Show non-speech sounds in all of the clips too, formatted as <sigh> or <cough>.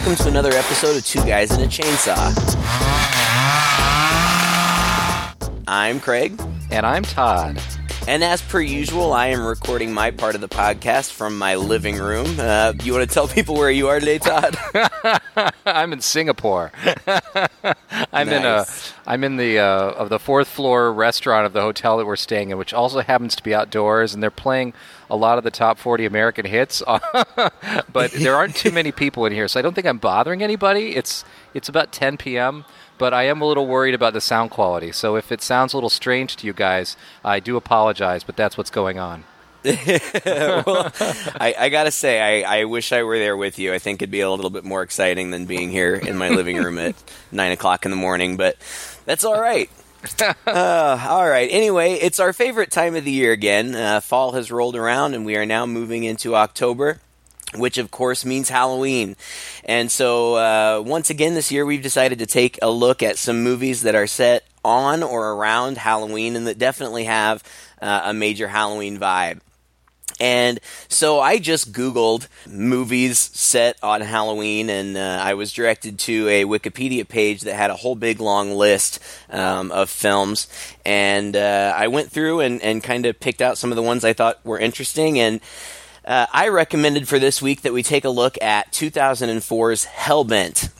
Welcome to another episode of Two Guys and a Chainsaw. I'm Craig. And I'm Todd. And as per usual, I am recording my part of the podcast from my living room. Uh, you want to tell people where you are today, Todd? <laughs> I'm in Singapore. <laughs> I'm in a Nice. I'm in the uh, of the fourth floor restaurant of the hotel that we're staying in, which also happens to be outdoors, and they're playing a lot of the top 40 American hits. <laughs> but there aren't too many people in here, so I don't think I'm bothering anybody. It's it's about 10 p.m. But I am a little worried about the sound quality. So if it sounds a little strange to you guys, I do apologize, but that's what's going on. <laughs> well, I, I gotta say, I, I wish I were there with you. I think it'd be a little bit more exciting than being here in my living room at <laughs> nine o'clock in the morning, but that's all right. <laughs> uh, all right. Anyway, it's our favorite time of the year again. Uh, fall has rolled around, and we are now moving into October. Which of course means Halloween. And so, uh, once again this year, we've decided to take a look at some movies that are set on or around Halloween and that definitely have uh, a major Halloween vibe. And so I just Googled movies set on Halloween, and uh, I was directed to a Wikipedia page that had a whole big long list um, of films. And uh, I went through and, and kind of picked out some of the ones I thought were interesting. And uh, I recommended for this week that we take a look at 2004's Hellbent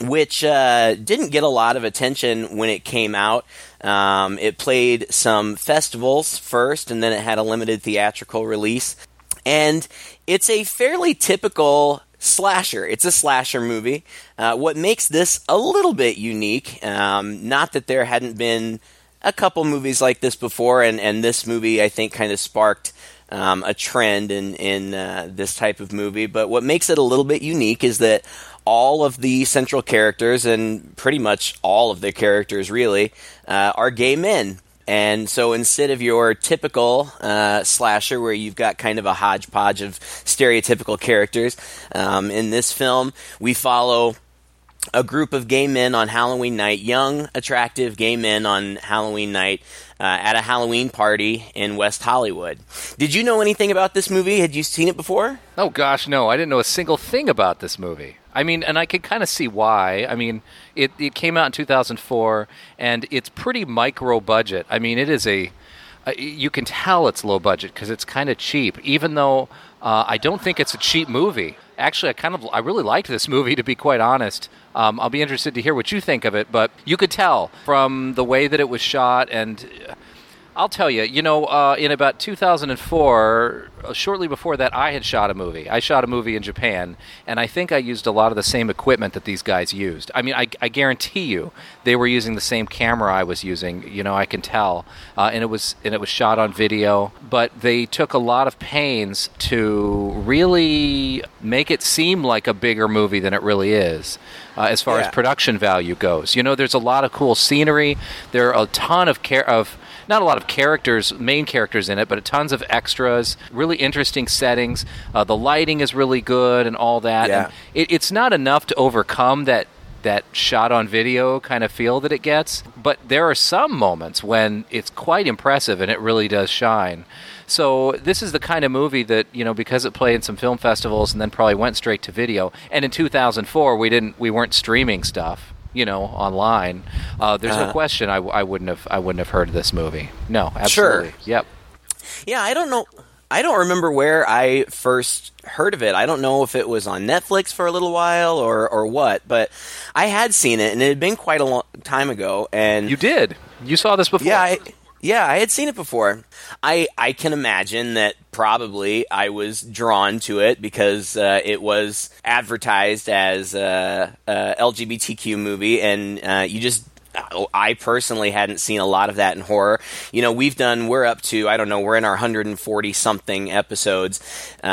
which uh, didn't get a lot of attention when it came out. Um, it played some festivals first, and then it had a limited theatrical release. And it's a fairly typical slasher. It's a slasher movie. Uh, what makes this a little bit unique, um, not that there hadn't been a couple movies like this before, and, and this movie I think kind of sparked um, a trend in in uh, this type of movie. But what makes it a little bit unique is that all of the central characters and pretty much all of the characters really uh, are gay men. And so instead of your typical uh, slasher where you've got kind of a hodgepodge of stereotypical characters, um, in this film we follow a group of gay men on Halloween night, young, attractive gay men on Halloween night uh, at a Halloween party in West Hollywood. Did you know anything about this movie? Had you seen it before? Oh gosh, no, I didn't know a single thing about this movie. I mean, and I could kind of see why. I mean, it, it came out in 2004, and it's pretty micro budget. I mean, it is a, uh, you can tell it's low budget because it's kind of cheap, even though uh, I don't think it's a cheap movie. Actually, I kind of, I really liked this movie, to be quite honest. Um, I'll be interested to hear what you think of it, but you could tell from the way that it was shot and. I'll tell you, you know, uh, in about 2004, uh, shortly before that, I had shot a movie. I shot a movie in Japan, and I think I used a lot of the same equipment that these guys used. I mean, I, I guarantee you, they were using the same camera I was using. You know, I can tell, uh, and it was and it was shot on video. But they took a lot of pains to really make it seem like a bigger movie than it really is. Uh, as far Yeah. as production value goes, you know, there's a lot of cool scenery. There are a ton of care of not a lot of characters, main characters in it, but tons of extras, really interesting settings. Uh, the lighting is really good and all that. Yeah. And it, it's not enough to overcome that that shot on video kind of feel that it gets, but there are some moments when it's quite impressive and it really does shine. So this is the kind of movie that you know because it played in some film festivals and then probably went straight to video. And in 2004, we didn't we weren't streaming stuff you know online. Uh, there's Uh-huh. no question I, I wouldn't have I wouldn't have heard of this movie. No, absolutely. Sure. Yep. Yeah, I don't know. I don't remember where I first heard of it. I don't know if it was on Netflix for a little while or, or what, but I had seen it, and it had been quite a long time ago. And You did. You saw this before. yeah, I, yeah, I had seen it before. I I can imagine that probably I was drawn to it because uh, it was advertised as a, a LGBTQ movie, and uh, you just. I personally hadn't seen a lot of that in horror. You know, we've done, we're up to, I don't know, we're in our 140 something episodes, uh,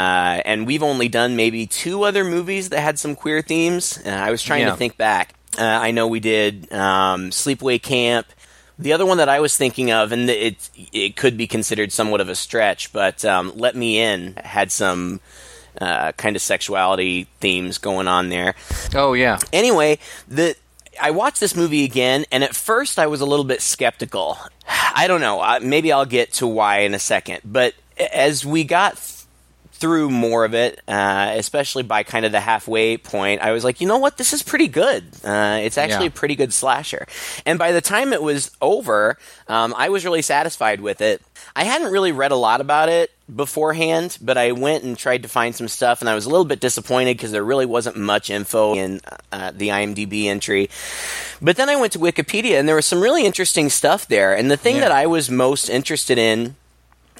and we've only done maybe two other movies that had some queer themes. Uh, I was trying Yeah. to think back. Uh, I know we did um, Sleepaway Camp. The other one that I was thinking of, and it it could be considered somewhat of a stretch, but um, Let Me In had some uh, kind of sexuality themes going on there. Oh yeah. Anyway, the I watched this movie again, and at first I was a little bit skeptical. I don't know. Uh, maybe I'll get to why in a second. But as we got through more of it, uh, especially by kind of the halfway point, I was like, you know what, this is pretty good. Uh, it's actually Yeah. a pretty good slasher. And by the time it was over, um, I was really satisfied with it. I hadn't really read a lot about it beforehand, but I went and tried to find some stuff, and I was a little bit disappointed because there really wasn't much info in uh, the IMDb entry. But then I went to Wikipedia, and there was some really interesting stuff there. And the thing Yeah. that I was most interested in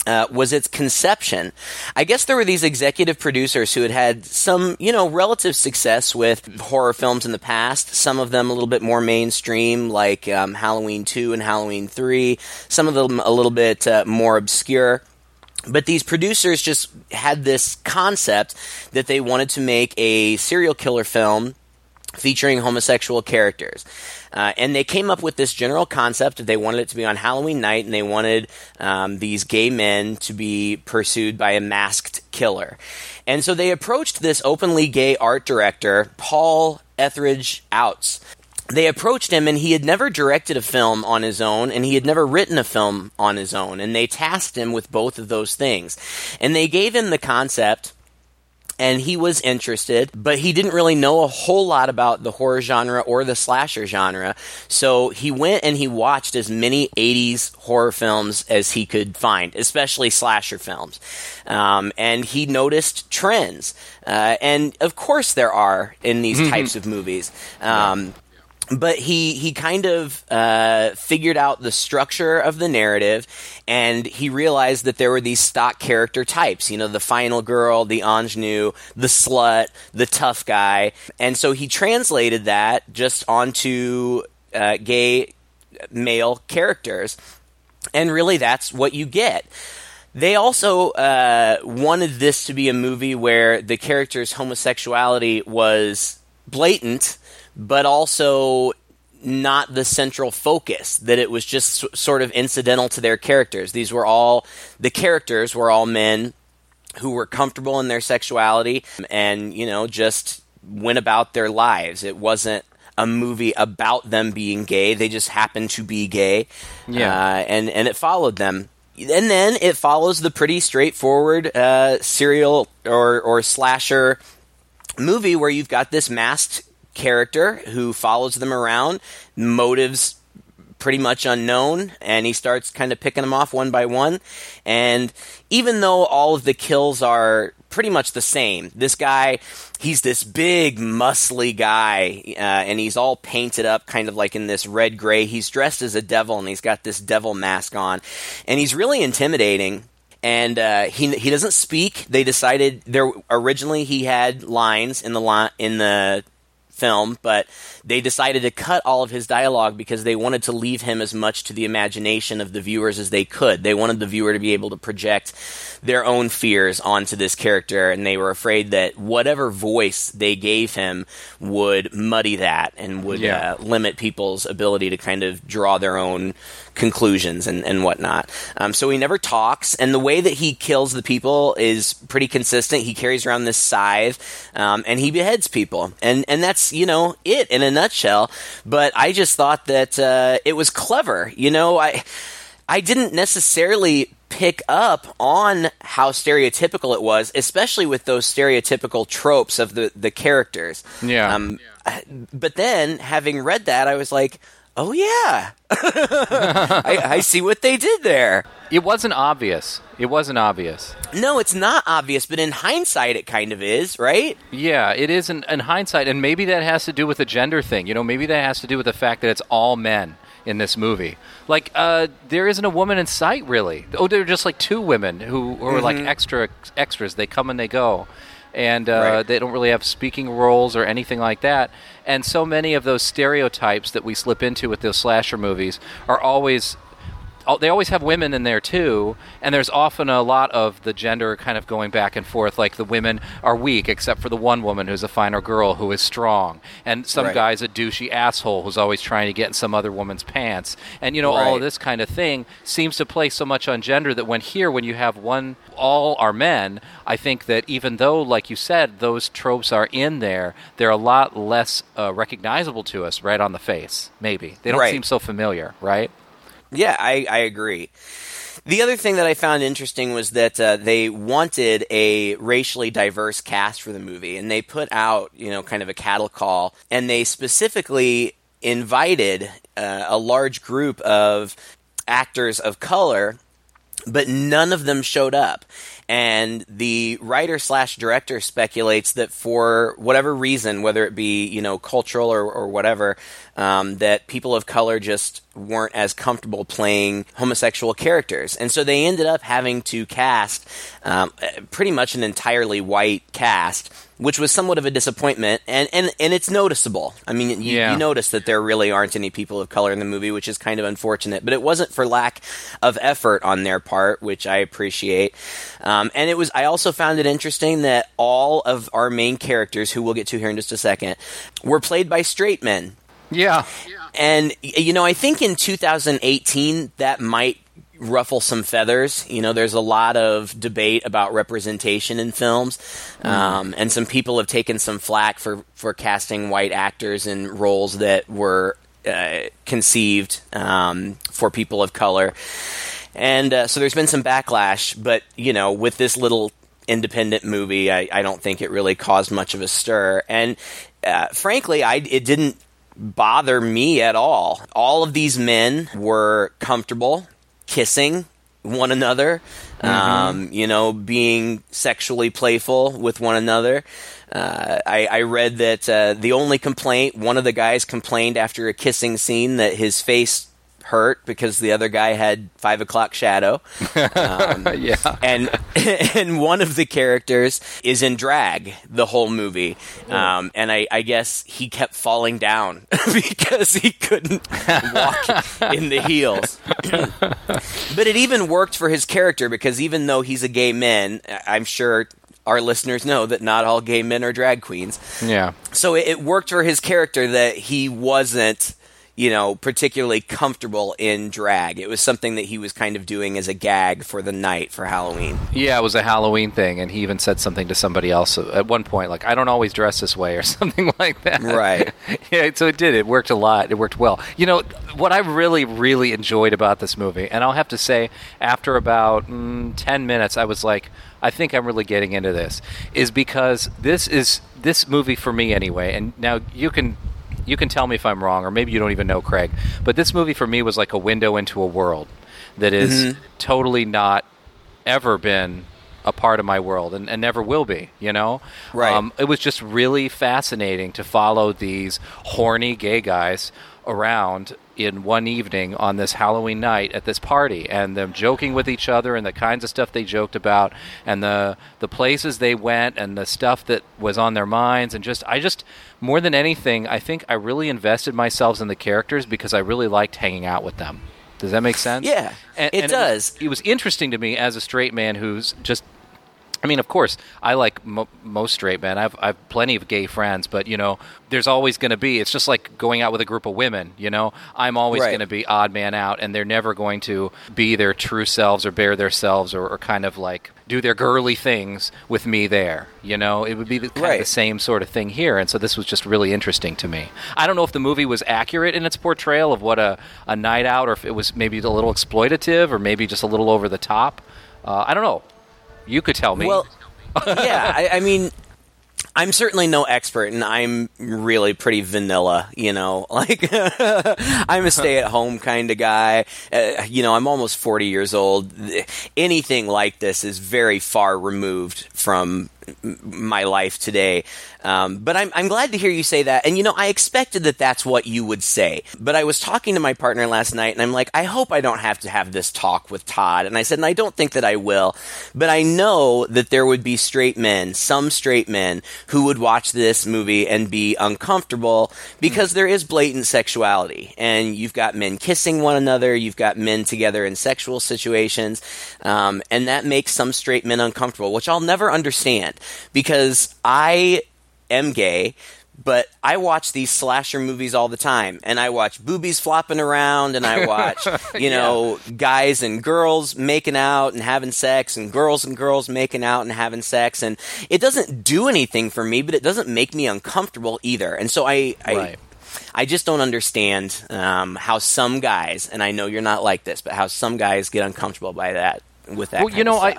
uh, was its conception. I guess there were these executive producers who had had some, you know, relative success with horror films in the past. Some of them a little bit more mainstream, like um, Halloween 2 and Halloween 3. Some of them a little bit uh, more obscure. But these producers just had this concept that they wanted to make a serial killer film featuring homosexual characters. Uh, and they came up with this general concept they wanted it to be on Halloween night, and they wanted um, these gay men to be pursued by a masked killer. And so they approached this openly gay art director, Paul Etheredge-Ouzts. They approached him, and he had never directed a film on his own, and he had never written a film on his own. And they tasked him with both of those things. And they gave him the concept and he was interested, but he didn't really know a whole lot about the horror genre or the slasher genre. So he went and he watched as many 80s horror films as he could find, especially slasher films. Um, and he noticed trends. Uh, and of course, there are in these types of movies. Um, but he he kind of uh, figured out the structure of the narrative, and he realized that there were these stock character types. You know, the final girl, the ingenue, the slut, the tough guy, and so he translated that just onto uh, gay male characters, and really that's what you get. They also uh, wanted this to be a movie where the character's homosexuality was blatant, but also not the central focus. That it was just s- sort of incidental to their characters. These were all the characters were all men who were comfortable in their sexuality and you know just went about their lives. It wasn't a movie about them being gay. They just happened to be gay, Yeah. uh, and and it followed them. And then it follows the pretty straightforward uh, serial or or slasher movie where you've got this masked character who follows them around, motives pretty much unknown, and he starts kind of picking them off one by one. And even though all of the kills are pretty much the same, this guy, he's this big, muscly guy, uh, and he's all painted up kind of like in this red gray. He's dressed as a devil, and he's got this devil mask on, and he's really intimidating and uh, he he doesn't speak. They decided there originally he had lines in the li- in the film, but they decided to cut all of his dialogue because they wanted to leave him as much to the imagination of the viewers as they could. They wanted the viewer to be able to project their own fears onto this character, and they were afraid that whatever voice they gave him would muddy that and would Yeah. uh, limit people's ability to kind of draw their own conclusions and, and whatnot. Um, so he never talks, and the way that he kills the people is pretty consistent. He carries around this scythe, um, and he beheads people, and and that's you know it in a nutshell. But I just thought that uh, it was clever. You know, I I didn't necessarily pick up on how stereotypical it was, especially with those stereotypical tropes of the the characters. Yeah. Um, but then, having read that, I was like, "Oh yeah, <laughs> I, I see what they did there." It wasn't obvious. It wasn't obvious. No, it's not obvious, but in hindsight, it kind of is, right? Yeah, it is in, in hindsight, and maybe that has to do with the gender thing. You know, maybe that has to do with the fact that it's all men in this movie. Like, uh, there isn't a woman in sight, really. Oh, there are just like two women who, who are like extra extras. They come and they go, and uh, Right. they don't really have speaking roles or anything like that. And so many of those stereotypes that we slip into with those slasher movies are always al- they always have women in there too, and there's often a lot of the gender kind of going back and forth. Like the women are weak, except for the one woman who's a final girl who is strong, and some Right. guy's a douchey asshole who's always trying to get in some other woman's pants. And you know, all of this kind of thing seems to play so much on gender that when here, when you have one, all are men. I think that even though, like you said, those tropes are in there, they're a lot less uh, recognizable to us right on the face. Maybe they don't Right. seem so familiar, right? Yeah, I, I agree. The other thing that I found interesting was that uh, they wanted a racially diverse cast for the movie, and they put out, you know, kind of a cattle call, and they specifically invited uh, a large group of actors of color, but none of them showed up. And the writer slash director speculates that for whatever reason, whether it be you know cultural or, or whatever, um, that people of color just weren't as comfortable playing homosexual characters, and so they ended up having to cast um, pretty much an entirely white cast which was somewhat of a disappointment, and, and, and it's noticeable. I mean, you, Yeah. you notice that there really aren't any people of color in the movie, which is kind of unfortunate. But it wasn't for lack of effort on their part, which I appreciate. Um, and it was. I also found it interesting that all of our main characters, who we'll get to here in just a second, were played by straight men. Yeah. And you know, I think in 2018 that might ruffle some feathers. You know, there's a lot of debate about representation in films, um, and some people have taken some flack for for casting white actors in roles that were uh, conceived um, for people of color. And uh, so there's been some backlash, but you know, with this little independent movie, I, I don't think it really caused much of a stir. And uh, frankly, I it didn't bother me at all. All of these men were comfortable kissing one another, um, you know, being sexually playful with one another. Uh, I, I read that uh, the only complaint, one of the guys complained after a kissing scene that his face hurt because the other guy had five o'clock shadow. <laughs> Um, Yeah. and <laughs> and one of the characters is in drag the whole movie, um, and I, I guess he kept falling down <laughs> because he couldn't walk in the heels. <clears throat> but it even worked for his character because even though he's a gay man, I'm sure our listeners know that not all gay men are drag queens. Yeah. So it, it worked for his character that he wasn't, you know, particularly comfortable in drag. It was something that he was kind of doing as a gag for the night for Halloween. Yeah, it was a Halloween thing, and he even said something to somebody else at one point, like, I don't always dress this way, <laughs> or something like that. Right. <laughs> yeah, so it did. It worked a lot. It worked well. You know, what I really, really enjoyed about this movie, and I'll have to say, after about mm, 10 minutes, I was like, I think I'm really getting into this, is because this is, this movie for me anyway, and now you can. You can tell me if I'm wrong, or maybe you don't even know Craig. But this movie for me was like a window into a world that is totally not ever been a part of my world and, and never will be, you know? Right. Um, it was just really fascinating to follow these horny gay guys around in one evening on this Halloween night at this party and them joking with each other and the kinds of stuff they joked about and the the places they went and the stuff that was on their minds and just I just more than anything I think I really invested myself in the characters because I really liked hanging out with them. Does that make sense? Yeah, it was- does. it was interesting to me as a straight man who's just I mean, of course, I like mo- most straight men. I've I've plenty of gay friends, but you know, there's always going to be. It's just like going out with a group of women. You know, I'm always Right. going to be odd man out, and they're never going to be their true selves or bear their selves or, or kind of like do their girly things with me there. You know, it would be the, kind of the same sort of thing here, and so this was just really interesting to me. I don't know if the movie was accurate in its portrayal of what a, a night out, or if it was maybe a little exploitative, or maybe just a little over the top. Uh, I don't know. You could tell me. Well, yeah, I, I mean, I'm certainly no expert, and I'm really pretty vanilla. You know, <laughs> like I'm a stay-at-home kind of guy. Uh, you know, I'm almost 40 years old. Anything like this is very far removed from my life today. Um, but I'm, I'm glad to hear you say that. And, you know, I expected that that's what you would say. But I was talking to my partner last night, and I'm like, I hope I don't have to have this talk with Todd. And I said, and I don't think that I will. But I know that there would be straight men, some straight men, who would watch this movie and be uncomfortable because there is blatant sexuality. And you've got men kissing one another, you've got men together in sexual situations. Um, and that makes some straight men uncomfortable, which I'll never understand because I am gay, but I watch these slasher movies all the time, and I watch boobies flopping around, and I <laughs> watch, you know, guys and girls making out and having sex, and girls and girls making out and having sex, and it doesn't do anything for me, but it doesn't make me uncomfortable either. And so I, I Right. I just don't understand um, how some guys, and I know you're not like this, but how some guys get uncomfortable by that with that. Well, you know, I.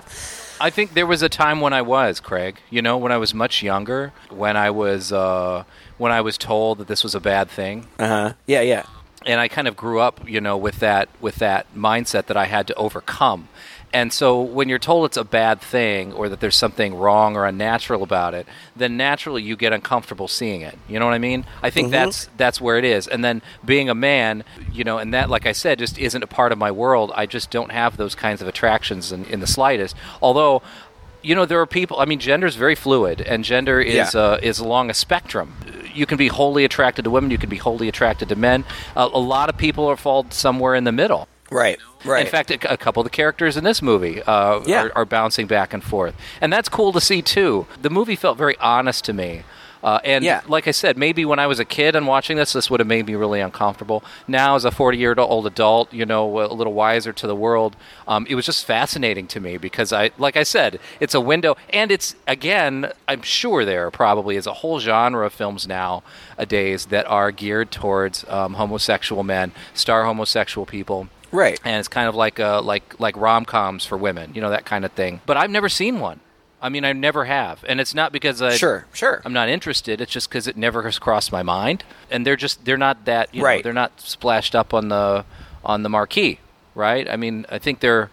I think there was a time when I was Craig. You know, when I was much younger, when I was uh, when I was told that this was a bad thing. Uh huh. Yeah, yeah. And I kind of grew up, you know, with that with that mindset that I had to overcome. And so when you're told it's a bad thing or that there's something wrong or unnatural about it, then naturally you get uncomfortable seeing it. You know what I mean? I think mm-hmm. that's that's where it is. And then being a man, you know, and that like I said just isn't a part of my world. I just don't have those kinds of attractions in, in the slightest. Although you know there are people i mean gender is very fluid and gender is yeah. uh, is along a spectrum you can be wholly attracted to women you can be wholly attracted to men uh, a lot of people are fall somewhere in the middle Right, right. In fact, a, a couple of the characters in this movie uh, yeah. are, are, bouncing back and forth, and that's cool to see too. The movie felt very honest to me. Uh, and yeah. like I said, maybe when I was a kid and watching this, this would have made me really uncomfortable. Now, as a 40 year old adult, you know, a little wiser to the world, um, it was just fascinating to me because I, like I said, it's a window, and it's again, I'm sure there probably is a whole genre of films nowadays that are geared towards um, homosexual men, star homosexual people right? And it's kind of like uh, like like rom coms for women, you know that kind of thing. But I've never seen one. I mean, I never have, and it's not because I sure sure I'm not interested. It's just because it never has crossed my mind, and they're just they're not that you right. Know, they're not splashed up on the on the marquee, right? I mean, I think they're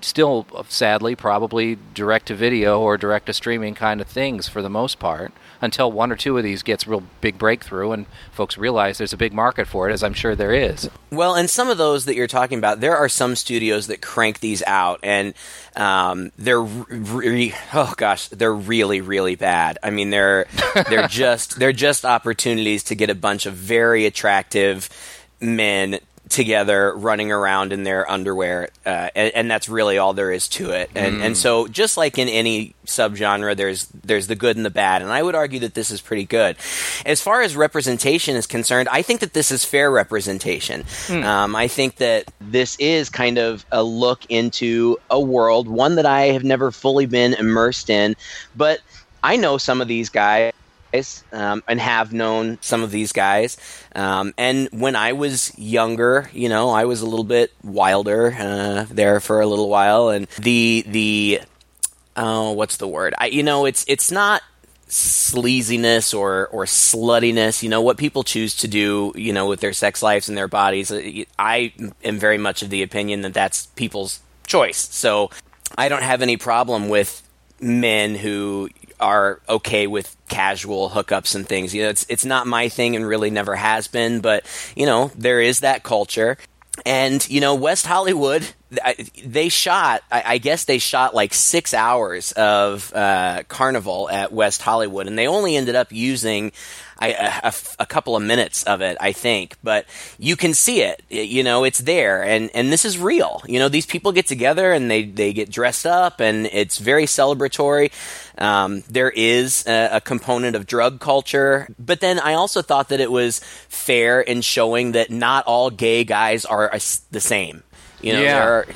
still sadly probably direct to video or direct to streaming kind of things for the most part until one or two of these gets real big breakthrough and folks realize there's a big market for it as I'm sure there is. Well, and some of those that you're talking about, there are some studios that crank these out and um, they're re- oh gosh, they're really really bad. I mean, they're <laughs> they're just they're just opportunities to get a bunch of very attractive men together running around in their underwear, uh, and, and, that's really all there is to it. And mm. and so just like in any subgenre, there's there's the good and the bad, and I would argue that this is pretty good. As far as representation is concerned, I think that this is fair representation. Mm. Um, I think that this is kind of a look into a world, one that I have never fully been immersed in, but I know some of these guys um, and have known some of these guys. Um, and when I was younger, you know, I was a little bit wilder uh, there for a little while, and the the oh, what's the word? I you know, it's it's not sleaziness or or sluttiness you know what people choose to do you know with their sex lives and their bodies uh, i am very much of the opinion that that's people's choice so i don't have any problem with men who are okay with casual hookups and things. You know, it's it's not my thing and really never has been, but you know, there is that culture. And you know, West Hollywood, they shot. I guess they shot like six hours of uh, Carnival at West Hollywood, and they only ended up using a, a, couple of minutes of it, I think, but you can see it. You know, it's there, and and this is real. You know, these people get together and they they get dressed up, and it's very celebratory. Um, there is a, a, component of drug culture, but then I also thought that it was fair in showing that not all gay guys are the same. You know, yeah. they're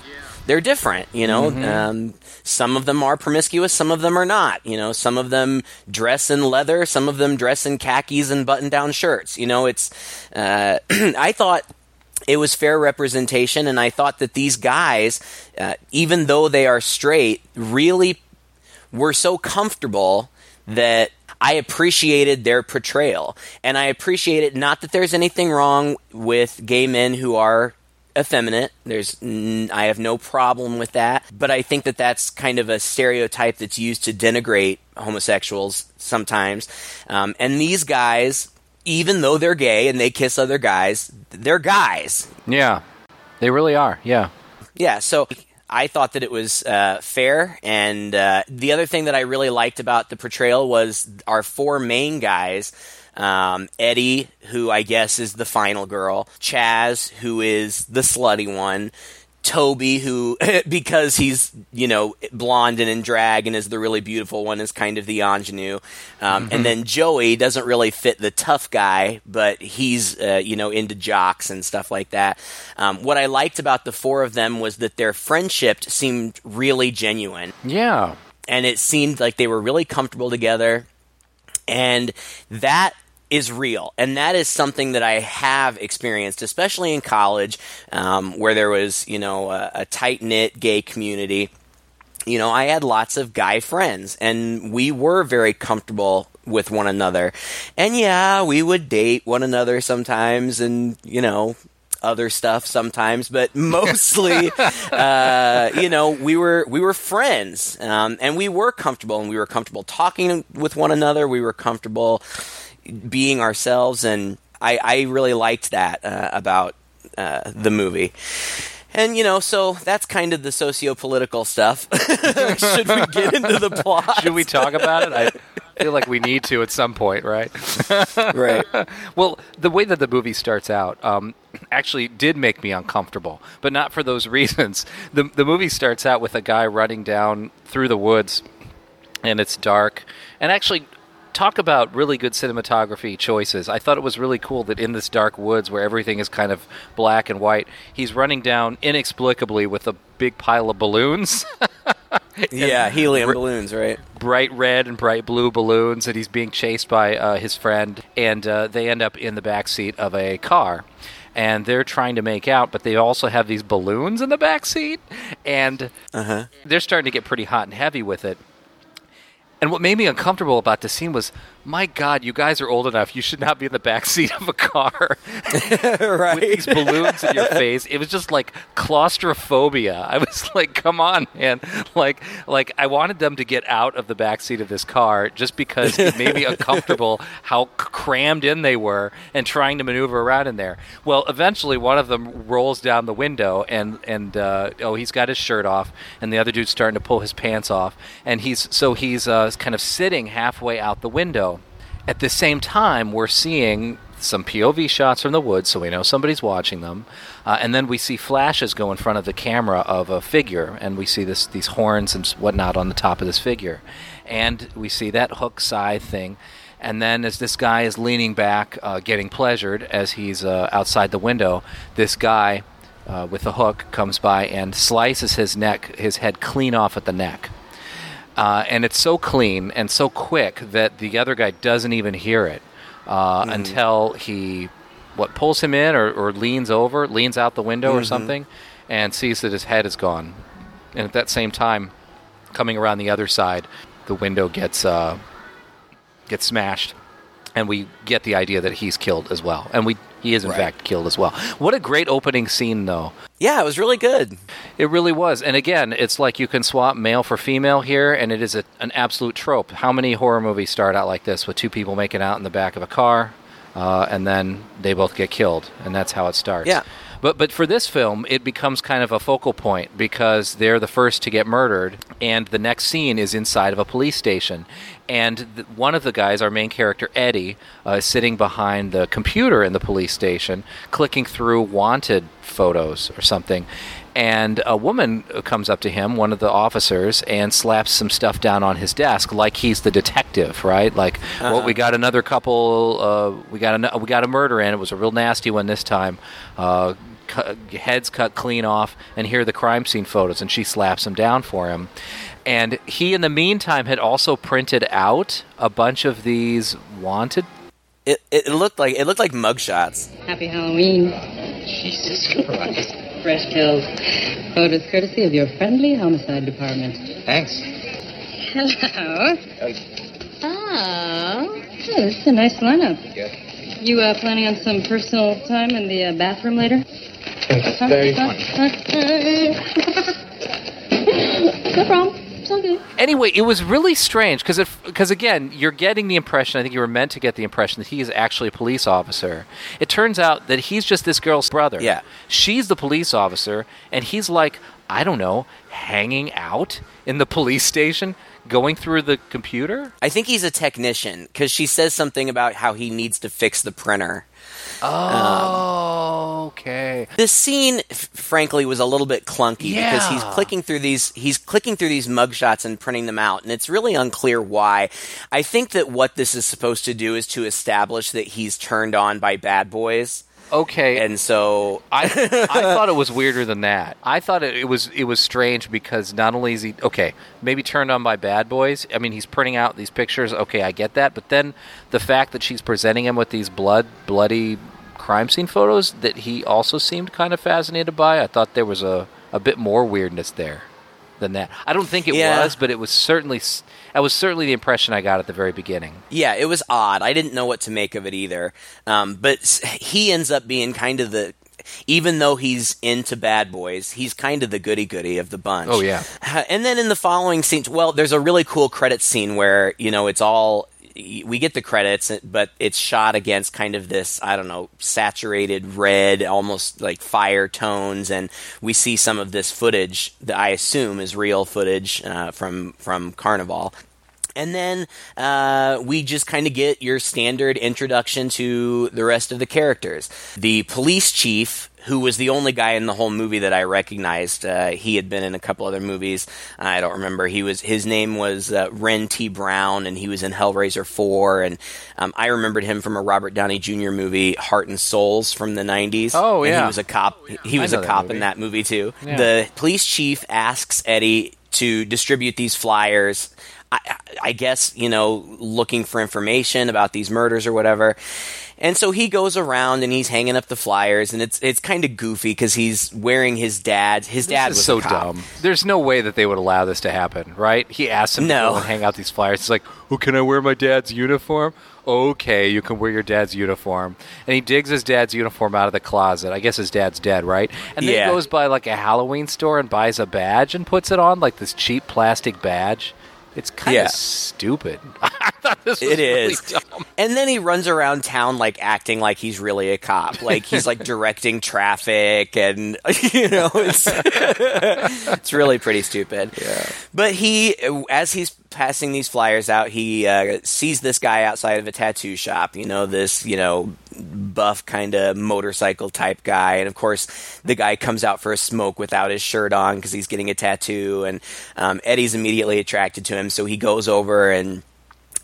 they're different. You know. Mm-hmm. Um, some of them are promiscuous, some of them are not. You know, some of them dress in leather, some of them dress in khakis and button down shirts. You know, it's, uh, <clears throat> I thought it was fair representation, and I thought that these guys, uh, even though they are straight, really were so comfortable that I appreciated their portrayal. And I appreciate it not that there's anything wrong with gay men who are effeminate. There's I have no problem with that, but I think that that's kind of a stereotype that's used to denigrate homosexuals sometimes. Um, and these guys, even though they're gay and they kiss other guys, they're guys. Yeah, they really are. Yeah, yeah. So I thought that it was uh, fair. And uh, the other thing that I really liked about the portrayal was our four main guys um, Eddie, who I guess is the final girl, Chaz, who is the slutty one, Toby, who <laughs> because he's you know blonde and in drag and is the really beautiful one, is kind of the ingenue, um, mm-hmm. and then Joey doesn't really fit the tough guy, but he's uh, you know into jocks and stuff like that. Um, what I liked about the four of them was that their friendship seemed really genuine. Yeah, and it seemed like they were really comfortable together, and that is real, and that is something that I have experienced, especially in college, um, where there was you know a, a tight knit gay community. You know, I had lots of guy friends, and we were very comfortable with one another. And yeah, we would date one another sometimes, and you know, other stuff sometimes, but <laughs> mostly, uh, you know, we were we were friends, um, and we were comfortable, and we were comfortable talking with one another. We were comfortable being ourselves, and I, I really liked that uh, about uh, the movie. And you know, so that's kind of the socio-political stuff. <laughs> Should we get into the <laughs> plot? Should we talk about it? I feel like we need to at some point, right? <laughs> right. well, the way that the movie starts out um, actually did make me uncomfortable, but not for those reasons. The the movie starts out with a guy running down through the woods, and it's dark. And actually, talk about really good cinematography choices. I thought it was really cool that in this dark woods where everything is kind of black and white, he's running down inexplicably with a big pile of balloons. <laughs> yeah, helium r- balloons, right? Bright red and bright blue balloons, and he's being chased by uh, his friend, and uh, they end up in the back seat of a car. And they're trying to make out, but they also have these balloons in the back seat, and uh-huh. they're starting to get pretty hot and heavy with it. And what made me uncomfortable about the scene was my God, you guys are old enough. You should not be in the back seat of a car right. <laughs> with these balloons in your <laughs> face. It was just like claustrophobia. I was <laughs> like, come on, man. Like, like I wanted them to get out of the back seat of this car just because it made me uncomfortable how crammed in they were and trying to maneuver around in there. Well, eventually, one of them rolls down the window and and uh, oh, he's got his shirt off, and the other dude's starting to pull his pants off, and he's so he's uh, kind of sitting halfway out the window at the same time, we're seeing some POV shots from the woods, so we know somebody's watching them. Uh, and then we see flashes go in front of the camera of a figure, and we see this these horns and whatnot on the top of this figure, and we see that hook scythe thing. And then, as this guy is leaning back, uh, getting pleasured as he's uh, outside the window, this guy uh, with the hook comes by and slices his neck, his head clean off at the neck. Uh, and it's so clean and so quick that the other guy doesn't even hear it uh, mm-hmm. until he what pulls him in or, or leans over, leans out the window mm-hmm. or something, and sees that his head is gone. And at that same time, coming around the other side, the window gets uh, gets smashed, and we get the idea that he's killed as well. And we he is in right. fact killed as well. What a great opening scene, though. Yeah, it was really good. It really was. And again, it's like you can swap male for female here, and it is a, an absolute trope. How many horror movies start out like this with two people making out in the back of a car, uh, and then they both get killed, and that's how it starts. Yeah. But but for this film, it becomes kind of a focal point because they're the first to get murdered, and the next scene is inside of a police station, and the, one of the guys, our main character Eddie, uh, is sitting behind the computer in the police station, clicking through wanted photos or something. And a woman comes up to him, one of the officers, and slaps some stuff down on his desk, like he's the detective, right? Like, uh-huh. well, we got another couple, uh, we got a we got a murder in. It was a real nasty one this time. Uh, heads cut clean off, and here are the crime scene photos. And she slaps them down for him. And he, in the meantime, had also printed out a bunch of these wanted. It, it looked like it looked like mugshots. Happy Halloween. Jesus Christ. Fresh kills. Photos courtesy of your friendly homicide department. Thanks. Hello. Uh, oh. oh, this is a nice lineup. Yeah. You uh, planning on some personal time in the uh, bathroom later? That's huh? very funny. <laughs> no problem. Anyway, it was really strange because because again, you're getting the impression. I think you were meant to get the impression that he is actually a police officer. It turns out that he's just this girl's brother. Yeah, she's the police officer, and he's like, I don't know, hanging out in the police station, going through the computer. I think he's a technician because she says something about how he needs to fix the printer. Oh, um, okay. This scene, f- frankly, was a little bit clunky yeah. because he's clicking through these he's clicking through these mugshots and printing them out, and it's really unclear why. I think that what this is supposed to do is to establish that he's turned on by bad boys. Okay, and so I I thought it was weirder than that. I thought it, it was it was strange because not only is he okay, maybe turned on by bad boys. I mean, he's printing out these pictures. Okay, I get that, but then the fact that she's presenting him with these blood bloody crime scene photos that he also seemed kind of fascinated by. I thought there was a a bit more weirdness there than that. I don't think it Yeah. was, but it was certainly that was certainly the impression I got at the very beginning. Yeah, it was odd. I didn't know what to make of it either. Um, but he ends up being kind of the. Even though he's into bad boys, he's kind of the goody goody of the bunch. Oh, yeah. And then in the following scenes, well, there's a really cool credit scene where you know it's all we get the credits, but it's shot against kind of this I don't know saturated red, almost like fire tones, and we see some of this footage that I assume is real footage uh, from from Carnival. And then uh, we just kind of get your standard introduction to the rest of the characters. The police chief, who was the only guy in the whole movie that I recognized, uh, he had been in a couple other movies. I don't remember. He was his name was uh, Wren T. Brown, and he was in Hellraiser Four. And um, I remembered him from a Robert Downey Jr. movie, Heart and Souls, from the '90s. Oh, And yeah. he was a cop. He was a cop movie. in that movie too. Yeah. The police chief asks Eddie to distribute these flyers. I, I- I guess you know, looking for information about these murders or whatever. And so he goes around and he's hanging up the flyers, and it's it's kind of goofy because he's wearing his dad's. His dad this was is so dumb. There's no way that they would allow this to happen, right? He asks him No. to go and hang out these flyers. He's like, "Oh, can I wear my dad's uniform?" Okay, you can wear your dad's uniform. And he digs his dad's uniform out of the closet. I guess his dad's dead, right? And then Yeah. he goes by like a Halloween store and buys a badge and puts it on, like this cheap plastic badge. It's kind of Yeah. stupid. I <laughs> <laughs> thought this was It really is. dumb. And then he runs around town like acting like he's really a cop. Like he's like directing traffic and <laughs> you know it's <laughs> it's really pretty stupid. Yeah. But he as he's passing these flyers out, he uh, sees this guy outside of a tattoo shop, you know, this, you know, buff kind of motorcycle type guy and of course the guy comes out for a smoke without his shirt on because he's getting a tattoo and um, Eddie's immediately attracted to him so he goes over and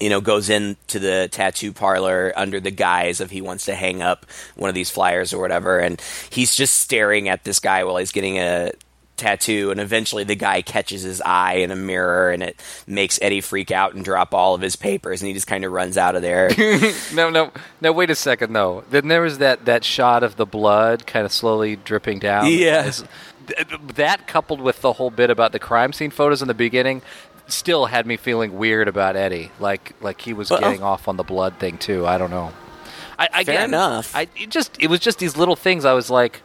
you know, goes into the tattoo parlor under the guise of he wants to hang up one of these flyers or whatever, and he's just staring at this guy while he's getting a tattoo, and eventually the guy catches his eye in a mirror, and it makes Eddie freak out and drop all of his papers, and he just kind of runs out of there. No, no, no. Wait a second, though. Then there was that that shot of the blood kind of slowly dripping down. Yeah. That coupled with the whole bit about the crime scene photos in the beginning still had me feeling weird about Eddie. Like like he was Well- getting off on the blood thing too. I don't know. I, I Fair again, enough. I it just it was just these little things. I was like,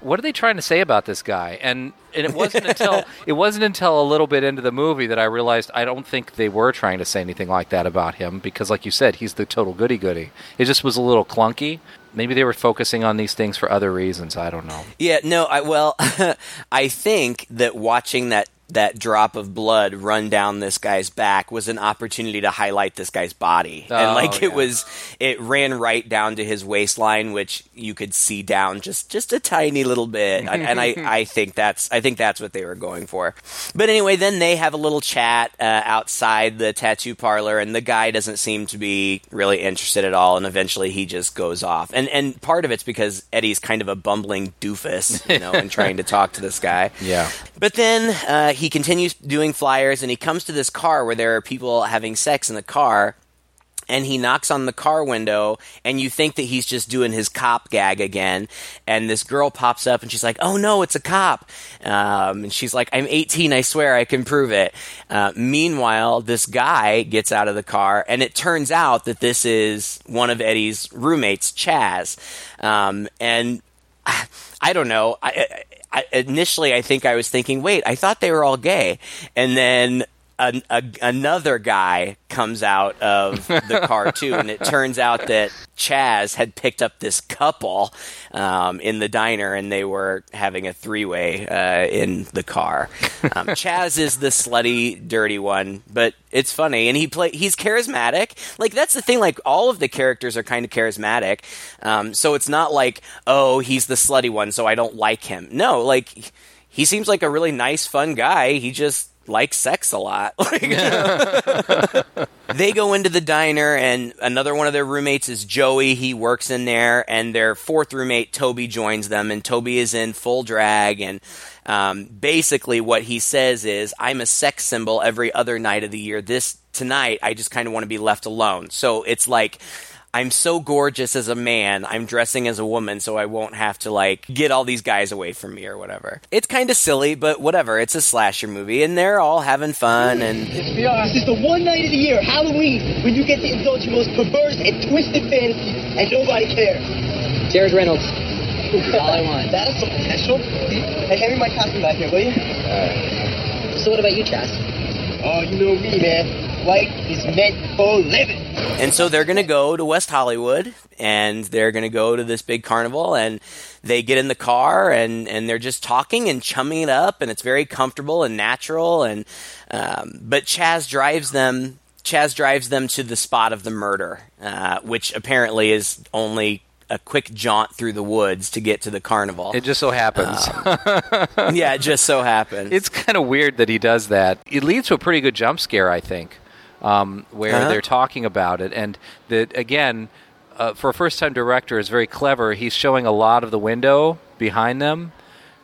what are they trying to say about this guy? And and it wasn't <laughs> until it wasn't until a little bit into the movie that I realized I don't think they were trying to say anything like that about him because, like you said, he's the total goody goody. It just was a little clunky. Maybe they were focusing on these things for other reasons. I don't know. Yeah, no, I well, <laughs> I think that watching that that drop of blood run down this guy's back was an opportunity to highlight this guy's body. and Oh, like yeah. it was it ran right down to his waistline which you could see down just just a tiny little bit. and, and I <laughs> I think that's I think that's what they were going for. But anyway, then they have a little chat uh, outside the tattoo parlor and the guy doesn't seem to be really interested at all and eventually he just goes off. And and part of it's because Eddie's kind of a bumbling doofus, you know, and trying to talk to this guy. <laughs> Yeah. But then uh, he continues doing flyers, and he comes to this car where there are people having sex in the car. And he knocks on the car window, and you think that he's just doing his cop gag again. And this girl pops up, and she's like, "Oh no, it's a cop!" Um, and she's like, "I'm 18. I swear I can prove it." Uh, meanwhile, this guy gets out of the car, and it turns out that this is one of Eddie's roommates, Chaz. Um, and <sighs> I don't know. I, I, initially, I think I was thinking, wait, I thought they were all gay, and then an, a, another guy comes out of the <laughs> car too, and it turns out that Chaz had picked up this couple um, in the diner, and they were having a three-way uh, in the car. Um, <laughs> Chaz is the slutty, dirty one, but it's funny, and he play. He's charismatic. Like that's the thing. Like all of the characters are kind of charismatic, um, so it's not like oh he's the slutty one, so I don't like him. No, like he seems like a really nice, fun guy. He just likes sex a lot. <laughs> Like, <laughs> <laughs> they go into the diner, and another one of their roommates is Joey. He works in there, and their fourth roommate Toby joins them, and Toby is in full drag and. Um, basically, what he says is, "I'm a sex symbol every other night of the year. This tonight, I just kind of want to be left alone." So it's like I'm so gorgeous as a man, I'm dressing as a woman, so I won't have to like get all these guys away from me or whatever. It's kind of silly, but whatever. It's a slasher movie, and they're all having fun. And This is the one night of the year, Halloween, when you get to indulge your most perverse and twisted fantasy, and nobody cares. Jared Reynolds. <laughs> All I want. That is so potential. Hey, hand me my costume back here, will you? So what about you, Chaz? Oh, you know me, man. White is meant for living. and so they're gonna go to West Hollywood, and they're gonna go to this big carnival, and they get in the car, and and they're just talking and chumming it up, and it's very comfortable and natural, and um, but Chaz drives them. Chaz drives them to the spot of the murder, uh, which apparently is only a quick jaunt through the woods to get to the carnival. It just so happens. <laughs> yeah, it just so happens. it's kind of weird that he does that. It leads to a pretty good jump scare, I think, um, where Uh-huh. they're talking about it, and that again, uh, for a first-time director, is very clever. He's showing a lot of the window behind them,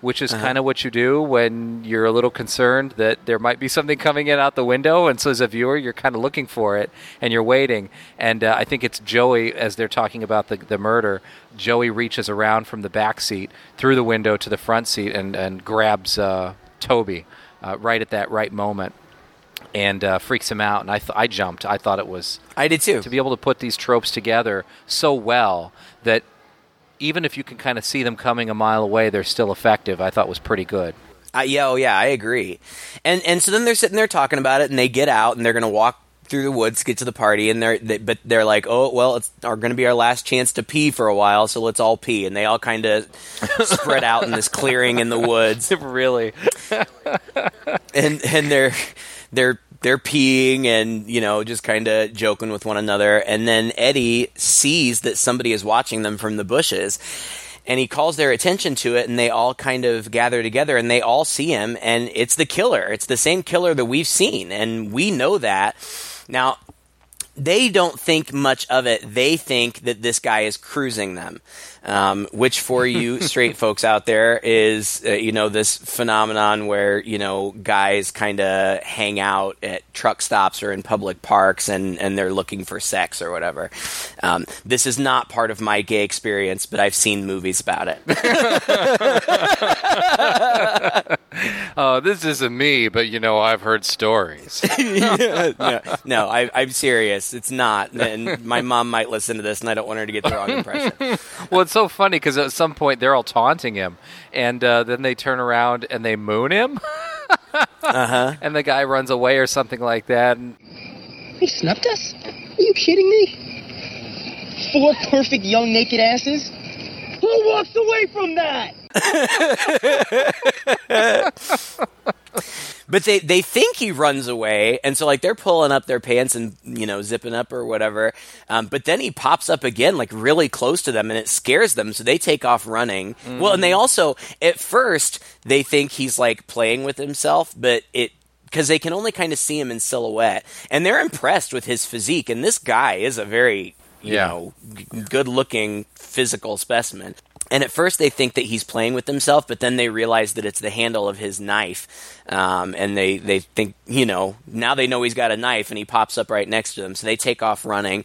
which is kind of what you do when you're a little concerned that there might be something coming in out the window, and so as a viewer, you're kind of looking for it and you're waiting. And uh, I think it's Joey as they're talking about the the murder. Joey reaches around from the back seat through the window to the front seat and and grabs uh, Toby uh, right at that right moment. And uh, freaks him out, and I, th- I jumped. I thought it was I did too. to be able to put these tropes together so well that even if you can kind of see them coming a mile away, they're still effective. I thought was pretty good. Uh, yeah, oh yeah, I agree. And and so then they're sitting there talking about it, and they get out, and they're going to walk through the woods, get to the party, and they're they, but they're like, oh well, it's are going to be our last chance to pee for a while, so let's all pee, and they all kind of <laughs> spread out in this clearing in the woods, <laughs> really? and and they're they're they're peeing and you know just kind of joking with one another. And then Eddie sees that somebody is watching them from the bushes and he calls their attention to it and they all kind of gather together and they all see him and it's the killer. It's the same killer that we've seen and we know that. Now they don't think much of it. They think that this guy is cruising them, um, which for <laughs> you straight folks out there is, uh, you know, this phenomenon where you know guys kind of hang out at truck stops or in public parks and and they're looking for sex or whatever. Um, this is not part of my gay experience, but I've seen movies about it. <laughs> <laughs> Oh, <laughs> this isn't me, but you know, I've heard stories. <laughs> no, no I, I'm serious. It's not, and my <laughs> mom might listen to this, and I don't want her to get the wrong impression. well, it's so funny because at some point they're all taunting him, and uh, then they turn around and they moon him, Uh huh. and the guy runs away or something like that. And He snubbed us? Are you kidding me? Four perfect young naked asses? Who walks away from that? <laughs> But they, they think he runs away, and so like they're pulling up their pants and you know zipping up or whatever. Um, but then he pops up again, like really close to them, and it scares them. So they take off running. Well, and they also at first they think he's like playing with himself, but it because they can only kind of see him in silhouette, and they're impressed with his physique. And this guy is a very you Yeah. know good looking physical specimen. And at first they think that he's playing with himself, but then they realize that it's the handle of his knife. Um, and they, they think, you know, now they know he's got a knife and he pops up right next to them. So they take off running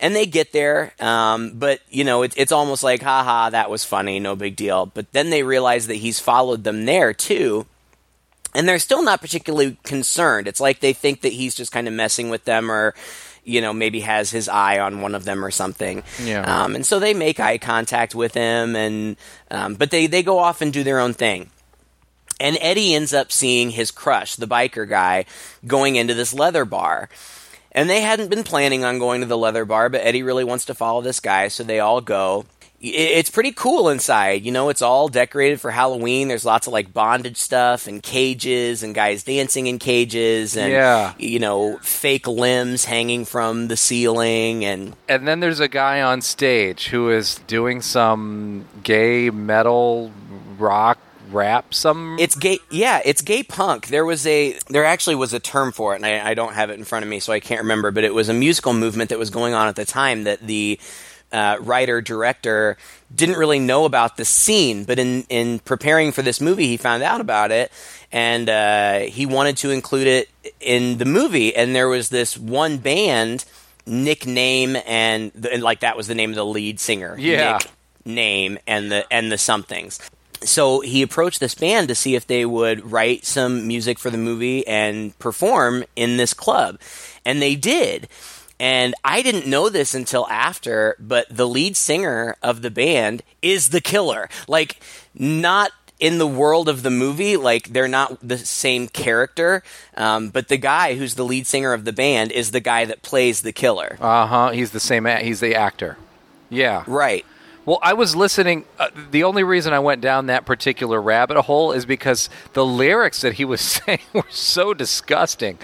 and they get there. Um, but, you know, it, it's almost like, haha, that was funny, no big deal. But then they realize that he's followed them there too and they're still not particularly concerned. It's like they think that he's just kind of messing with them or you know maybe has his eye on one of them or something. Yeah. Um, and so they make eye contact with him and um, but they they go off and do their own thing. And Eddie ends up seeing his crush, the biker guy, going into this leather bar. And they hadn't been planning on going to the leather bar, but Eddie really wants to follow this guy, so they all go. It's pretty cool inside. You know, it's all decorated for Halloween. There's lots of like bondage stuff and cages and guys dancing in cages and, Yeah. you know, fake limbs hanging from the ceiling. And and then there's a guy on stage who is doing some gay metal rock rap some It's gay. Yeah, it's gay punk. There was a there actually was a term for it, and I, I don't have it in front of me, so I can't remember. But it was a musical movement that was going on at the time that the uh, writer director didn't really know about the scene, but in in preparing for this movie, he found out about it, and uh, he wanted to include it in the movie. And there was this one band Nick Name, and, the, and like that was the name of the lead singer. Yeah. Nick name and the and the somethings so he approached this band to see if they would write some music for the movie and perform in this club and they did and i didn't know this until after but the lead singer of the band is the killer. Like not in the world of the movie like they're not the same character um, but the guy who's the lead singer of the band is the guy that plays the killer. Uh-huh he's the same a- he's the actor. Yeah. Right Well, I was listening. Uh, the only reason I went down that particular rabbit hole is because the lyrics that he was <laughs> saying were so disgusting.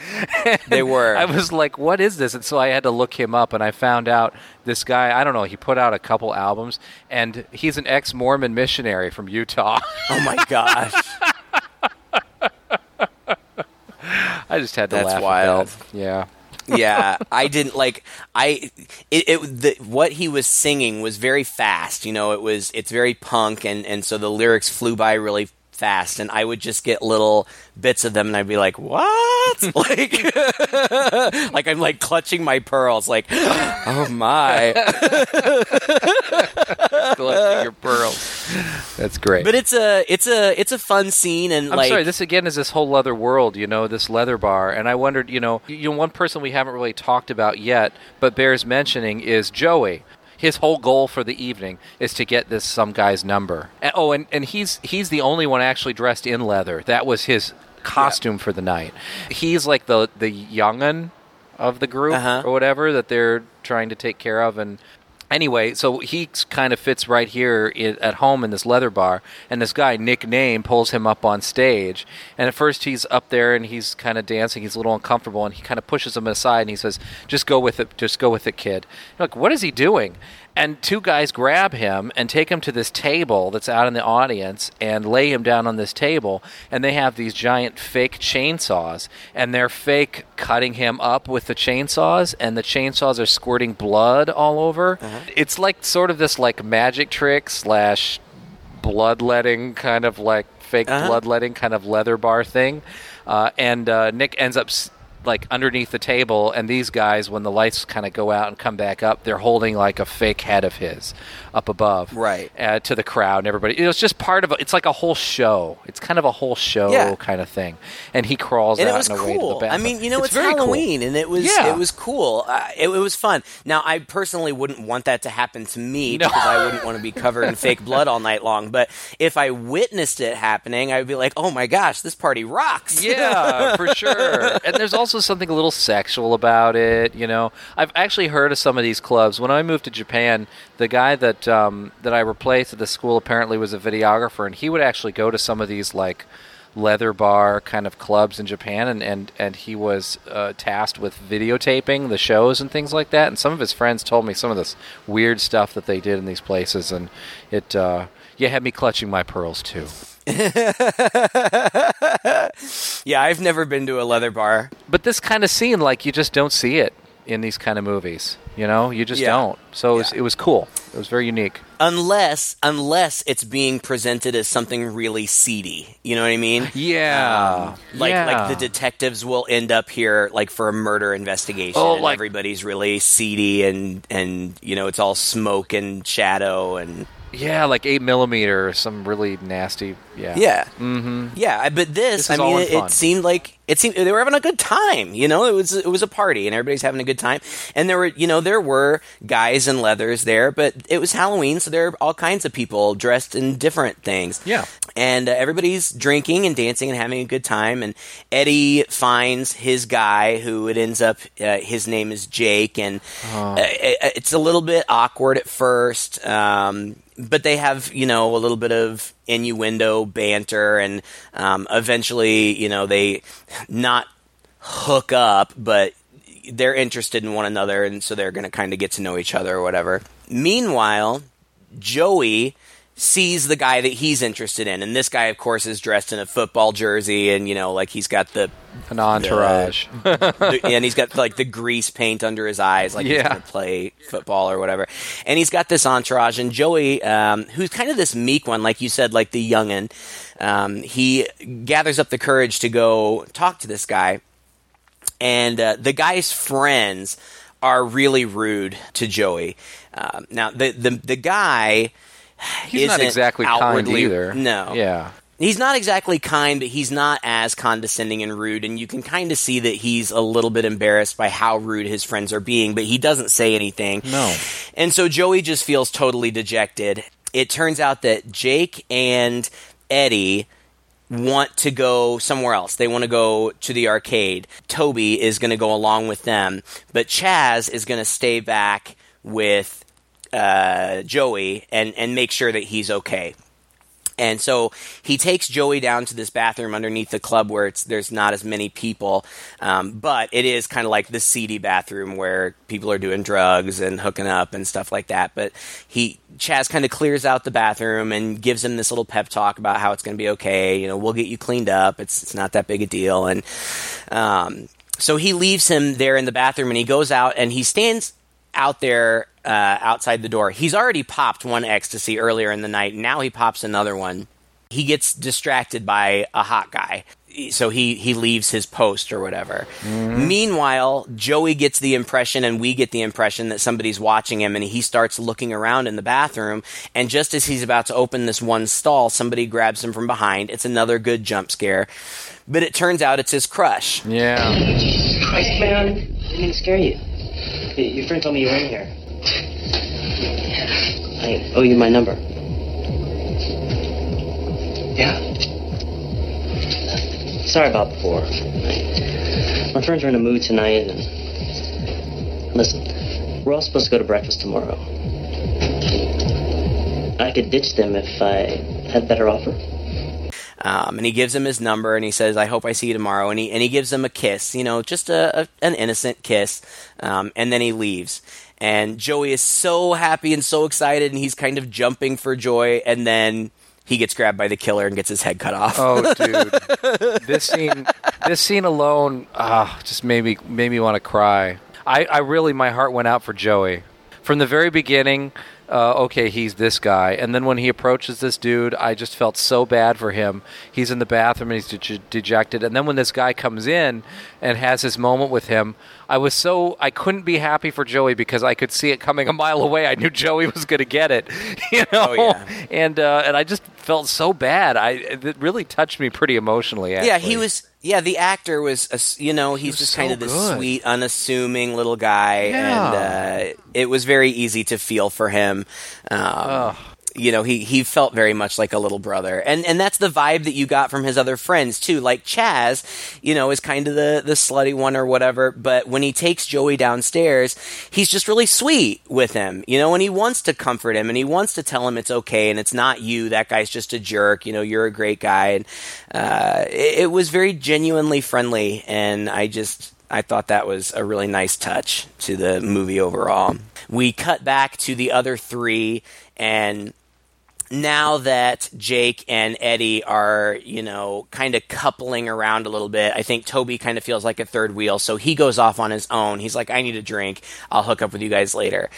They were. I was like, "What is this?" And so I had to look him up, and I found out this guy. I don't know. He put out a couple albums, and he's an ex-Mormon missionary from Utah. <laughs> oh my gosh <laughs> I just had to That's laugh. wild. At that. Yeah. Yeah, I didn't like I it, it the, what he was singing was very fast. You know, it was it's very punk, and and so the lyrics flew by really fast, and I would just get little bits of them, and I'd be like, "What?" <laughs> like, <laughs> like I'm like clutching my pearls, like, <gasps> "Oh my!" <laughs> Collecting your pearls. That's great. But it's a it's a it's a fun scene, and I'm like sorry. This again is this whole leather world, you know, this leather bar, and I wondered, you know, you know, one person we haven't really talked about yet, but bears mentioning is Joey. His whole goal for the evening is to get this some guy's number. And, oh, and, and he's he's the only one actually dressed in leather. That was his costume for the night. He's like the the youngun of the group Uh-huh. or whatever that they're trying to take care of and Anyway, so he kind of fits right here at home in this leather bar, and this guy Nick Name pulls him up on stage. And at first, he's up there and he's kind of dancing. He's a little uncomfortable, and he kind of pushes him aside and he says, "Just go with it. Just go with it, kid." You're like, what is he doing? And two guys grab him and take him to this table that's out in the audience and lay him down on this table. And they have these giant fake chainsaws, and they're fake cutting him up with the chainsaws, and the chainsaws are squirting blood all over. It's like sort of this like magic trick slash bloodletting kind of like fake Uh-huh. bloodletting kind of leather bar thing. Uh, and uh, Nick ends up s- like underneath the table, and these guys, when the lights kind of go out and come back up, they're holding like a fake head of his up above, Right. uh, to the crowd and everybody. It was just part of a, it's like a whole show. It's kind of a whole show Yeah. kind of thing. And he crawls and out it was and away to the cool. I mean, you know, it's, very cool. Halloween, and it was Yeah. it was cool. Uh, it, it was fun. Now, I personally wouldn't want that to happen to me No. because I wouldn't want to be <laughs> covered in fake blood all night long. But if I witnessed it happening, I'd be like, "Oh my gosh, this party rocks!" yeah, for sure. And there's also something a little sexual about it. You know, I've actually heard of some of these clubs. When I moved to Japan, the guy that um, that I replaced at the school apparently was a videographer, and he would actually go to some of these like leather bar kind of clubs in Japan, and and and he was uh, tasked with videotaping the shows and things like that. And some of his friends told me some of this weird stuff that they did in these places, and it. Uh, yeah, had me clutching my pearls too. <laughs> yeah, I've never been to a leather bar. but this kind of scene like you just don't see it in these kind of movies you know you just Yeah. don't so it was, it was cool it was very unique unless unless it's being presented as something really seedy. You know what I mean? <laughs> yeah Um, like yeah. like the detectives will end up here like for a murder investigation. Oh, and like- everybody's really seedy and and you know it's all smoke and shadow and yeah like 8 millimeter or some really nasty yeah yeah mm-hmm. yeah. But this, This I mean, it, it seemed like it seemed they were having a good time. You know, it was it was a party and everybody's having a good time. And there were you know there were guys in leathers there, but it was Halloween, so there are all kinds of people dressed in different things. Yeah. and uh, everybody's drinking and dancing and having a good time. And Eddie finds his guy, who it ends up uh, his name is Jake, and uh, it- it's a little bit awkward at first. Um, but they have, you know, a little bit of innuendo, banter, and um, eventually, you know, they not hook up, but they're interested in one another, and so they're going to kind of get to know each other or whatever. Meanwhile, Joey sees the guy that he's interested in, and this guy, of course, is dressed in a football jersey, and you know, like he's got the, An entourage. <laughs> the and he's got like the grease paint under his eyes, like he's going to play football or whatever. And he's got this entourage, and Joey, um, who's kind of this meek one, like you said, like the youngin, um, he gathers up the courage to go talk to this guy and uh, the guy's friends are really rude to Joey. Um, now, the the the guy He's not exactly kind either. No, Yeah. he's not exactly kind, but he's not as condescending and rude, and you can kind of see that he's a little bit embarrassed by how rude his friends are being, but he doesn't say anything. No. And so Joey just feels totally dejected. It turns out that Jake and Eddie want to go somewhere else. They want to go to the arcade. Toby is going to go along with them, but Chaz is going to stay back with uh, Joey and, and make sure that he's okay. And so he takes Joey down to this bathroom underneath the club where it's there's not as many people, um, but it is kind of like the seedy bathroom where people are doing drugs and hooking up and stuff like that. But he Chaz kind of clears out the bathroom and gives him this little pep talk about how it's going to be okay. You know, we'll get you cleaned up. It's it's not that big a deal. And um, so he leaves him there in the bathroom and he goes out and he stands out there uh, outside the door. He's already popped one ecstasy earlier in the night. Now he pops another one. He gets distracted by a hot guy. So he, he leaves his post or whatever. Meanwhile, Joey gets the impression, and we get the impression that somebody's watching him, and he starts looking around in the bathroom. And just as he's about to open this one stall, somebody grabs him from behind. It's another good jump scare. But it turns out it's his crush. Yeah. Jesus Christ, man. I Didn't mean scare you. Your friend told me you were in here. I owe you my number. Yeah. Sorry about before. I- my friends are in a mood tonight, and listen, we're all supposed to go to breakfast tomorrow. I could ditch them if I had better offer. Um, and he gives him his number and he says, "I hope I see you tomorrow." And he and he gives him a kiss, you know, just a, a an innocent kiss. Um, and then he leaves. And Joey is so happy and so excited, and he's kind of jumping for joy. And then he gets grabbed by the killer and gets his head cut off. Oh, dude, <laughs> this scene, this scene alone, ah, just made me made me want to cry. I, I really, my heart went out for Joey from the very beginning. Uh, okay, he's this guy, and then when he approaches this dude, I just felt so bad for him. He's in the bathroom and he's de- dejected, and then when this guy comes in and has his moment with him, I was so I couldn't be happy for Joey because I could see it coming a mile away. I knew Joey <laughs> was going to get it, <laughs> you know, Oh, yeah. and uh, and I just felt so bad. I it really touched me pretty emotionally. yeah, Actually. he was. Yeah, the actor was. You know, he's was just so kind of this good. sweet, unassuming little guy, Yeah. and uh, it was very easy to feel for him. Um, you know, he he felt very much like a little brother, and and that's the vibe that you got from his other friends too. Like Chaz, you know, is kind of the the slutty one or whatever, but when he takes Joey downstairs, he's just really sweet with him, you know, and he wants to comfort him and he wants to tell him it's okay and it's not you. That guy's just a jerk. You know, you're a great guy, and uh, it, it was very genuinely friendly, and I just. I thought that was a really nice touch to the movie overall. We cut back to the other three, and now that Jake and Eddie are, you know, kind of coupling around a little bit, I think Toby kind of feels like a third wheel. So he goes off on his own. He's like, I need a drink. I'll hook up with you guys later.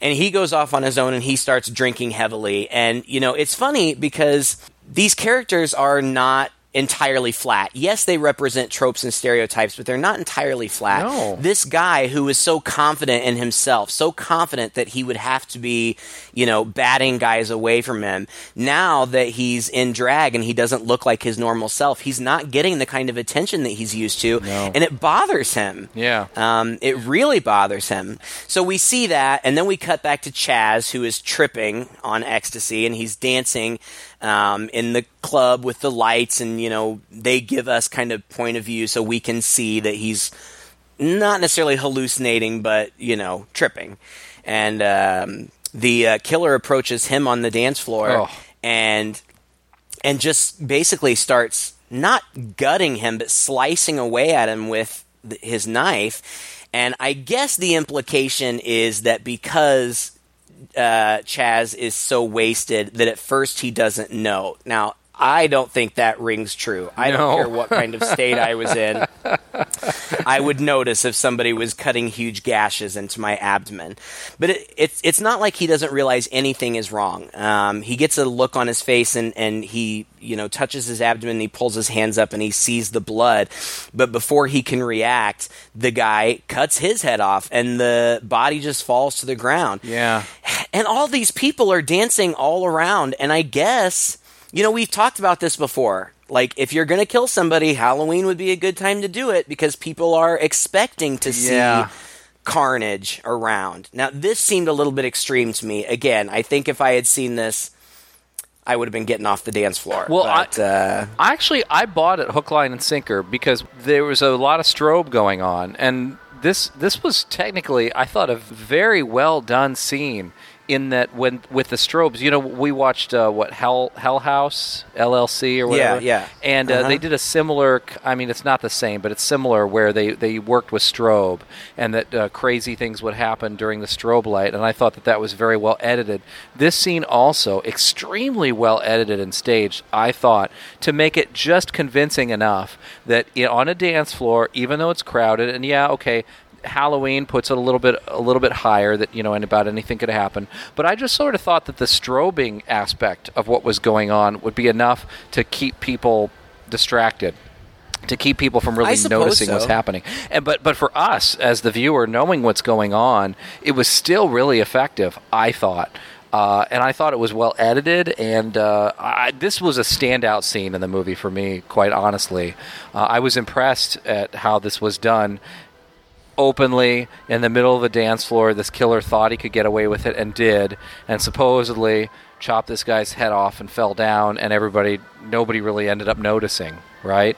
And he goes off on his own and he starts drinking heavily. And, you know, it's funny because these characters are not entirely flat. Yes, they represent tropes and stereotypes, but they're not entirely flat. No. This guy who is so confident in himself, so confident that he would have to be, you know, batting guys away from him. Now that he's in drag and he doesn't look like his normal self, he's not getting the kind of attention that he's used to, No. and it bothers him. Yeah. Um, it really bothers him. So we see that, and then we cut back to Chaz, who is tripping on ecstasy, and he's dancing um, in the club with the lights, and you know they give us kind of point of view so we can see that he's not necessarily hallucinating, but you know tripping. And um, the uh, killer approaches him on the dance floor, Oh. and and just basically starts not gutting him, but slicing away at him with th- his knife. And I guess the implication is that because uh, Chaz is so wasted that at first he doesn't know. Now, I don't think that rings true. I No. don't care what kind of state I was in. <laughs> I would notice if somebody was cutting huge gashes into my abdomen. But it, it's it's not like he doesn't realize anything is wrong. Um, he gets a look on his face and, and he you know touches his abdomen. And he pulls his hands up and he sees the blood. But before he can react, the guy cuts his head off and the body just falls to the ground. Yeah. And all these people are dancing all around. And I guess, you know, we've talked about this before. Like, if you're going to kill somebody, Halloween would be a good time to do it because people are expecting to see Yeah. carnage around. Now, this seemed a little bit extreme to me. Again, I think if I had seen this, I would have been getting off the dance floor. Well, but, I- uh, I actually I bought it hook, line, and sinker because there was a lot of strobe going on, and this this was technically I thought a very well done scene. In that, when with the strobes, you know, we watched uh, what Hell Hell House LLC or whatever. yeah. yeah. And uh, Uh-huh. they did a similar. I mean, it's not the same, but it's similar where they they worked with strobe, and that uh, crazy things would happen during the strobe light. And I thought that that was very well edited. This scene also extremely well edited and staged. I thought to make it just convincing enough that on a dance floor, even though it's crowded, and yeah, okay. Halloween puts it a little bit a little bit higher that you know and about anything could happen. But I just sort of thought that the strobing aspect of what was going on would be enough to keep people distracted to keep people from really noticing what's happening. And but but for us as the viewer knowing what's going on, it was still really effective, I thought. Uh, and I thought it was well edited, and uh, I, this was a standout scene in the movie for me. Quite honestly, uh, I was impressed at how this was done openly in the middle of the dance floor. This killer thought he could get away with it and did, and supposedly chopped this guy's head off and fell down, and everybody, nobody really ended up noticing, right?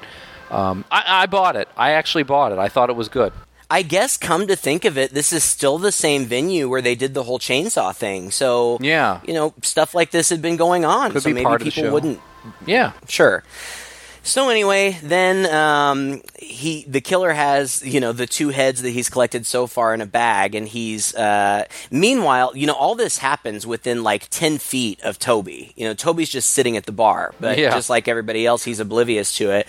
Um, I, I bought it. I actually bought it. I thought it was good. I guess, come to think of it, this is still the same venue where they did the whole chainsaw thing. So, Yeah. you know, stuff like this had been going on. Could so be maybe part of the people show. wouldn't Yeah. Sure. So anyway, then um, he the killer has you know the two heads that he's collected so far in a bag, and he's uh, meanwhile you know all this happens within like ten feet of Toby. You know Toby's just sitting at the bar, but Yeah. just like everybody else, he's oblivious to it.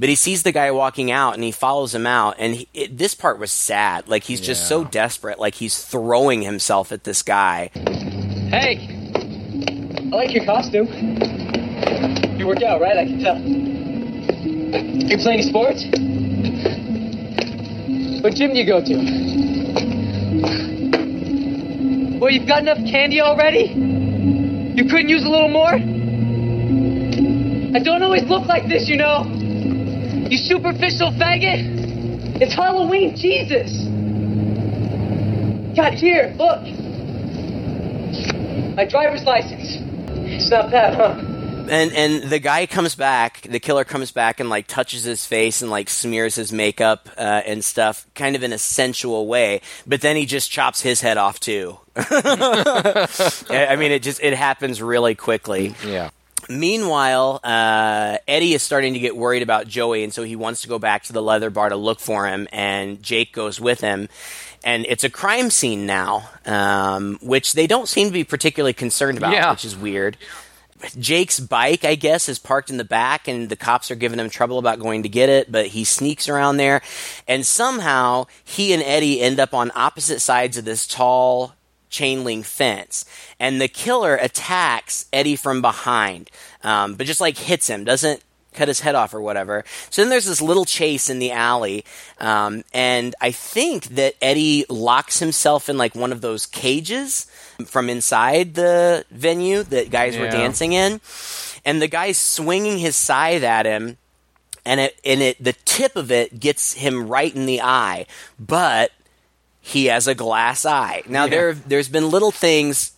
But he sees the guy walking out, and he follows him out. And he, it, this part was sad. Like he's just so desperate. Like he's throwing himself at this guy. Hey, I like your costume. You work out, right? I can tell. You play any sports? What gym do you go to? Well, you've got enough candy already? You couldn't use a little more? I don't always look like this, you know. You superficial faggot. It's Halloween, Jesus. God, here, look. My driver's license. It's not bad, huh? And and the guy comes back the killer comes back and like touches his face and like smears his makeup uh, and stuff kind of in a sensual way but then he just chops his head off too <laughs> i mean it just it happens really quickly Yeah. Meanwhile, uh, Eddie is starting to get worried about Joey, and so he wants to go back to the leather bar to look for him. And Jake goes with him, and it's a crime scene now, um, which they don't seem to be particularly concerned about, Yeah. which is weird. Jake's bike, I guess, is parked in the back, and the cops are giving him trouble about going to get it, but he sneaks around there, and somehow he and Eddie end up on opposite sides of this tall chain link fence, and the killer attacks Eddie from behind, um, but just like hits him, doesn't cut his head off or whatever. So then there's this little chase in the alley, um, and I think that Eddie locks himself in like one of those cages from inside the venue that guys were dancing in, and the guy's swinging his scythe at him and it and it the tip of it gets him right in the eye, but he has a glass eye. Now Yeah. there there's been little things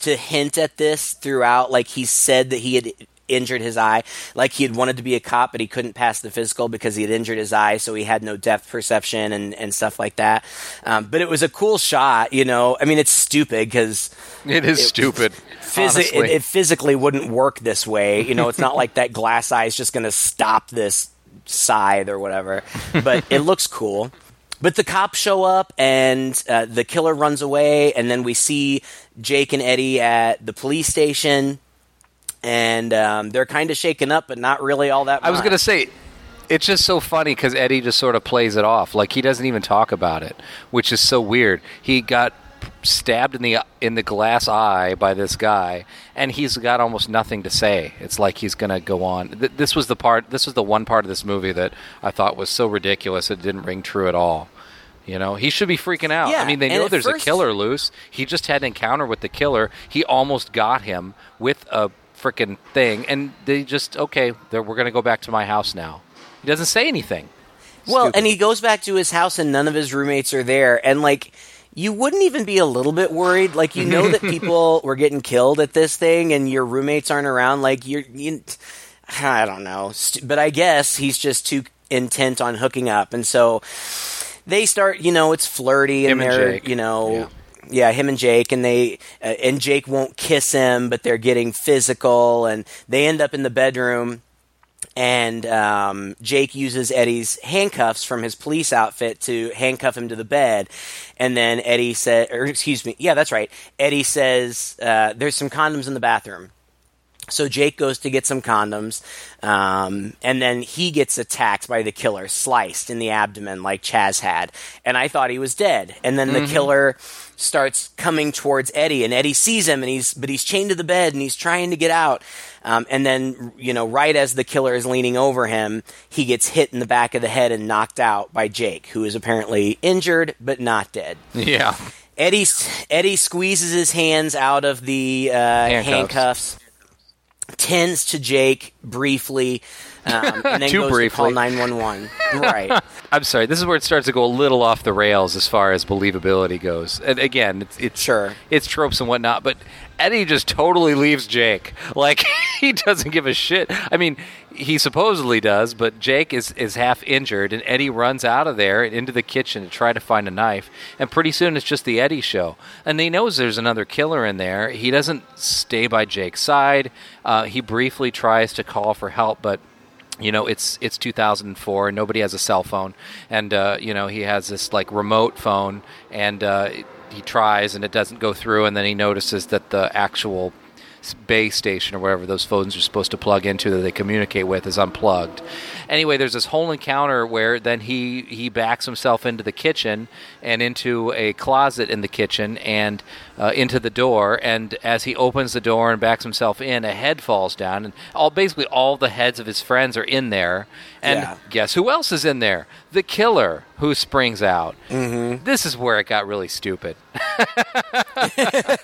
to hint at this throughout like he said that he had injured his eye like he had wanted to be a cop but he couldn't pass the physical because he had injured his eye so he had no depth perception and, and stuff like that um, but it was a cool shot you know i mean it's stupid because It is stupid. Physi- it, it physically wouldn't work this way. You know, it's not like that glass eye is just going to stop this scythe or whatever. But it looks cool. but the cops show up and uh, the killer runs away, and then we see Jake and Eddie at the police station, and um, they're kind of shaken up, but not really all that. Much. I was gonna say, it's just so funny because Eddie just sort of plays it off, like he doesn't even talk about it, which is so weird. He got stabbed in the in the glass eye by this guy, and he's got almost nothing to say. It's like he's gonna go on. Th- this was the part. This was the one part of this movie that I thought was so ridiculous it didn't ring true at all. You know, he should be freaking out. Yeah, I mean, they know there's first- a killer loose. He just had an encounter with the killer. He almost got him with a freaking thing, and they just okay. We're gonna go back to my house now. He doesn't say anything. Well, Stupid. and he goes back to his house, and none of his roommates are there, and like. You wouldn't even be a little bit worried, like you know that <laughs> people were getting killed at this thing, and your roommates aren't around. Like you're, you, I don't know, but I guess he's just too intent on hooking up, and so they start. You know, it's flirty, and and they're, Jake. you know, Yeah. Yeah, him and Jake, and they uh, and Jake won't kiss him, but they're getting physical, and they end up in the bedroom. And um, Jake uses Eddie's handcuffs from his police outfit to handcuff him to the bed. And then Eddie said, or excuse me, yeah, that's right. Eddie says, uh, "There's some condoms in the bathroom." So Jake goes to get some condoms, um, and then he gets attacked by the killer, sliced in the abdomen like Chaz had. And I thought he was dead. And then the killer starts coming towards Eddie, and Eddie sees him, and he's but he's chained to the bed, and he's trying to get out. Um, and then you know, right as the killer is leaning over him, he gets hit in the back of the head and knocked out by Jake, who is apparently injured but not dead. Yeah. Eddie Eddie squeezes his hands out of the uh, handcuffs. Handcuffs. Tends to Jake briefly, um, and <laughs> then Too goes briefly. to call nine one one. Right. <laughs> I'm sorry. This is where it starts to go a little off the rails as far as believability goes. And again, it's, it's Sure. it's tropes and whatnot, but Eddie just totally leaves Jake. Like <laughs> he doesn't give a shit. I mean, he supposedly does, but Jake is is half injured, and Eddie runs out of there and into the kitchen to try to find a knife. And pretty soon, it's just the Eddie show. And he knows there's another killer in there. He doesn't stay by Jake's side. Uh, he briefly tries to call for help, but you know it's it's 2004 and nobody has a cell phone and uh, you know he has this like remote phone and uh, he tries and it doesn't go through and then he notices that the actual base station or whatever those phones are supposed to plug into that they communicate with is unplugged anyway there's this whole encounter where then he he backs himself into the kitchen and into a closet in the kitchen and uh, into the door and as he opens the door and backs himself in a head falls down and all basically all the heads of his friends are in there and Yeah. guess who else is in there the killer who springs out mm-hmm. this is where it got really stupid <laughs>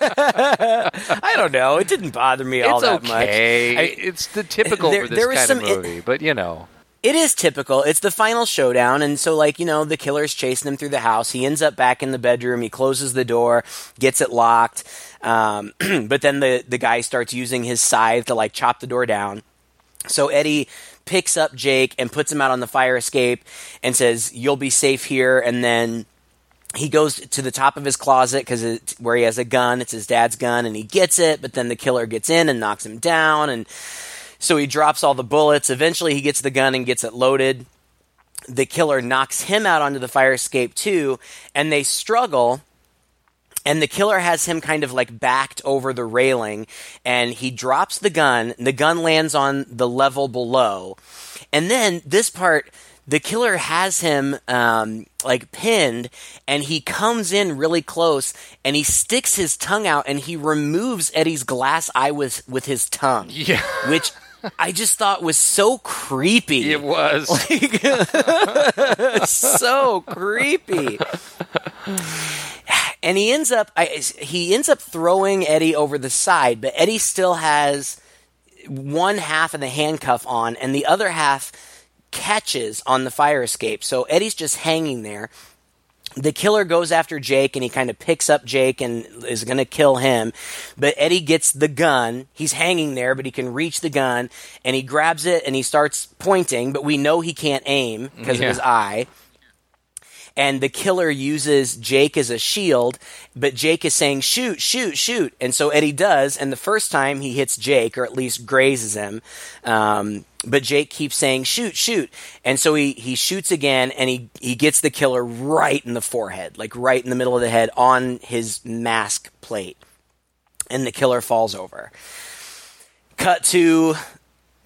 I don't know. It didn't bother me all it's that much. I- it's the typical there- for this kind some- of movie but you know It is typical. It's the final showdown, and so like you know, the killer's chasing him through the house. He ends up back in the bedroom. He closes the door, gets it locked, um, <clears throat> but then the the guy starts using his scythe to like chop the door down. So Eddie picks up Jake and puts him out on the fire escape and says, "You'll be safe here." And then he goes to the top of his closet because where he has a gun. It's his dad's gun, and he gets it. But then the killer gets in and knocks him down, and so he drops all the bullets. Eventually, he gets the gun and gets it loaded. The killer knocks him out onto the fire escape too, and they struggle. And the killer has him kind of like backed over the railing, and he drops the gun. The gun lands on the level below, and then this part, the killer has him um, like pinned, and he comes in really close, and he sticks his tongue out, and he removes Eddie's glass eye with with his tongue, yeah which I just thought was so creepy it was <laughs> so creepy. And he ends up I, he ends up throwing Eddie over the side, but Eddie still has one half of the handcuff on and the other half catches on the fire escape. So Eddie's just hanging there. The killer goes after Jake and he kind of picks up Jake and is going to kill him. But Eddie gets the gun. He's hanging there, but he can reach the gun and he grabs it and he starts pointing, but we know he can't aim because Yeah. of his eye. And the killer uses Jake as a shield, but Jake is saying shoot, shoot, shoot, and so Eddie does, and the first time he hits Jake or at least grazes him. Um, but Jake keeps saying shoot, shoot, and so he he shoots again, and he he gets the killer right in the forehead, like right in the middle of the head on his mask plate, and the killer falls over. Cut to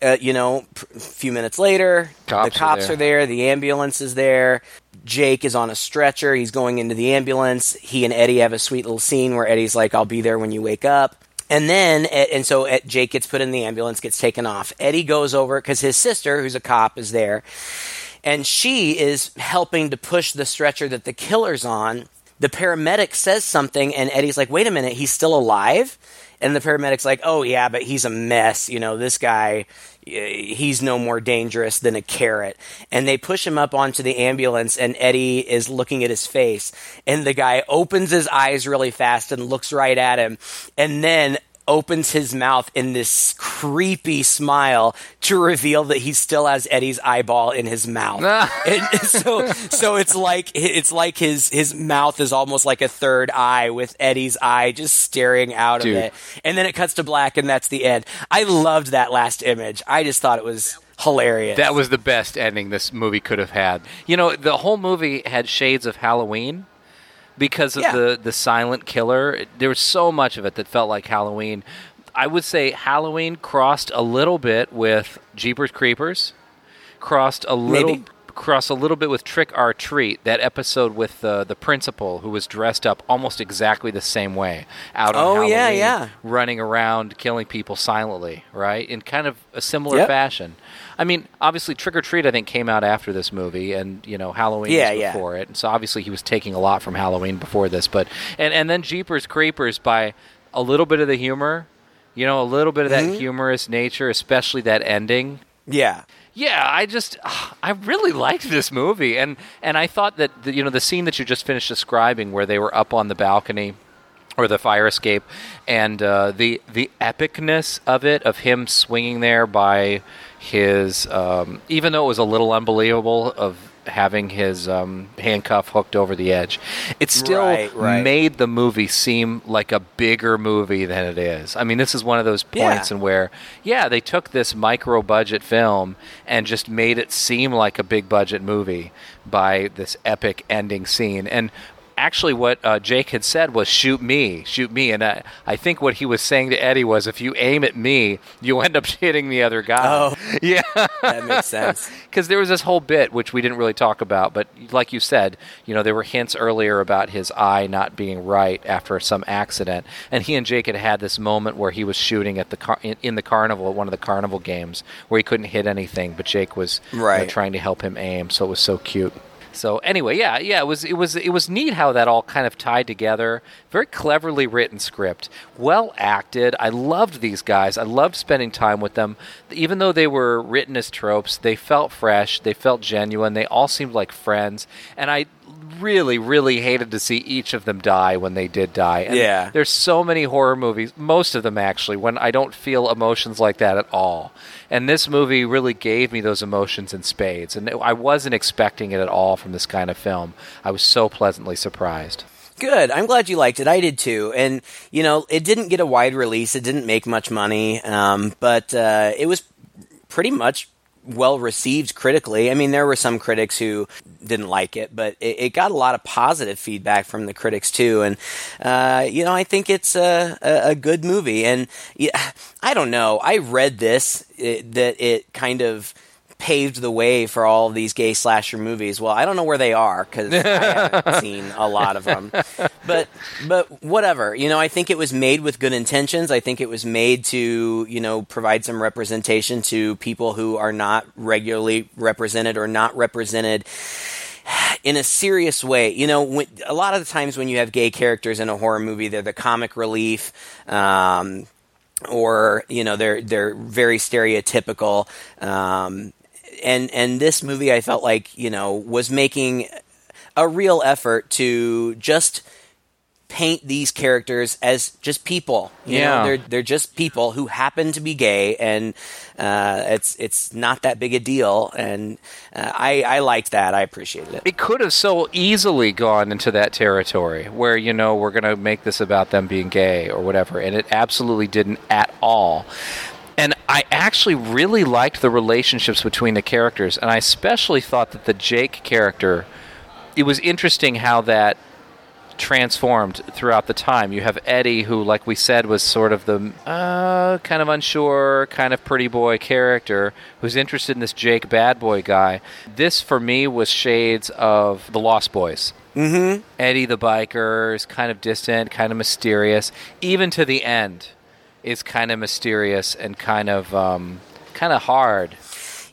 uh, you know, a few minutes later, Cops the are cops there. are there. The ambulance is there. Jake is on a stretcher. He's going into the ambulance. He and Eddie have a sweet little scene where Eddie's like, "I'll be there when you wake up." And then, and so Jake gets put in the ambulance, gets taken off. Eddie goes over because his sister, who's a cop, is there, and she is helping to push the stretcher that the killer's on. The paramedic says something, and Eddie's like, "Wait a minute, he's still alive." And the paramedic's like, "Oh yeah, but he's a mess. You know, this guy, eh, he's no more dangerous than a carrot." And they push him up onto the ambulance, and Eddie is looking at his face, and the guy opens his eyes really fast and looks right at him, and then opens his mouth in this creepy smile to reveal that he still has Eddie's eyeball in his mouth. <laughs> and so so it's like it's like his his mouth is almost like a third eye with Eddie's eye just staring out Dude. of it. And then it cuts to black and that's the end. I loved that last image. I just thought it was hilarious. That was the best ending this movie could have had. You know, the whole movie had shades of Halloween because of Yeah. the the silent killer. There was so much of it that felt like Halloween. I would say Halloween crossed a little bit with Jeepers Creepers, crossed a little Maybe. Crossed a little bit with Trick 'r Treat, that episode with the the principal who was dressed up almost exactly the same way out on Oh, Halloween, yeah, yeah. running around killing people silently, right? In kind of a similar Yep. fashion. I mean, obviously, Trick 'r Treat I think came out after this movie, and you know Halloween Yeah, was yeah. before it, and so obviously he was taking a lot from Halloween before this. But and and then Jeepers Creepers by a little bit of the humor, you know, a little bit of that Mm-hmm. humorous nature, especially that ending. yeah. Yeah, I just I really liked this movie, and and I thought that the, you know the scene that you just finished describing, where they were up on the balcony or the fire escape, and uh, the the epicness of it, of him swinging there by his, um, even though it was a little unbelievable of having his um, handcuff hooked over the edge, it still Right, right. made the movie seem like a bigger movie than it is. I mean, this is one of those Yeah. points in where, yeah, they took this micro budget film and just made it seem like a big budget movie by this epic ending scene. And actually, what uh, Jake had said was, shoot me, shoot me. And I, I think what he was saying to Eddie was, if you aim at me, you end up <laughs> hitting the other guy. Oh. <laughs> yeah. That makes sense. <laughs> Because there was this whole bit which we didn't really talk about, but like you said, you know, there were hints earlier about his eye not being right after some accident, and he and Jake had had this moment where he was shooting at the car- in, in the carnival at one of the carnival games where he couldn't hit anything, but Jake was you know, trying to help him aim, so it was so cute. So anyway, yeah, yeah, it was it was it was neat how that all kind of tied together. Very cleverly written script, well acted. I loved these guys. I loved spending time with them. Even though they were written as tropes, they felt fresh. They felt genuine. They all seemed like friends, and I really, really hated to see each of them die when they did die. And Yeah. there's so many horror movies, most of them actually, when I don't feel emotions like that at all. And this movie really gave me those emotions in spades. And I wasn't expecting it at all from this kind of film. I was so pleasantly surprised. Good. I'm glad you liked it. I did too. And you know, it didn't get a wide release. It didn't make much money, um, but uh, it was pretty much well received critically. I mean, there were some critics who didn't like it, but it, it got a lot of positive feedback from the critics too. And uh, you know, I think it's a, a, good movie. And yeah, I don't know. I read this it, that it kind of paved the way for all of these gay slasher movies. Well, I don't know where they are because I haven't <laughs> seen a lot of them. But but whatever, you know, I think it was made with good intentions. I think it was made to you know provide some representation to people who are not regularly represented or not represented in a serious way. You know, when, a lot of the times when you have gay characters in a horror movie, they're the comic relief. Um, or you know they're they're very stereotypical um, and and this movie I felt like you know was making a real effort to just paint these characters as just people. You Yeah. know, they're they're just people who happen to be gay, and uh, it's it's not that big a deal. And uh, I I liked that. I appreciated it. it could have so easily gone into that territory where you know we're going to make this about them being gay or whatever and it absolutely didn't at all and i actually really liked the relationships between the characters and i especially thought that the jake character it was interesting how that transformed throughout the time. You have Eddie, who, like we said, was sort of the uh, kind of unsure, kind of pretty boy character who's interested in this Jake bad boy guy. This, for me, was shades of the Lost Boys. Mm-hmm. Eddie the biker is kind of distant, kind of mysterious. Even to the end, is kind of mysterious and kind of um, kind of hard.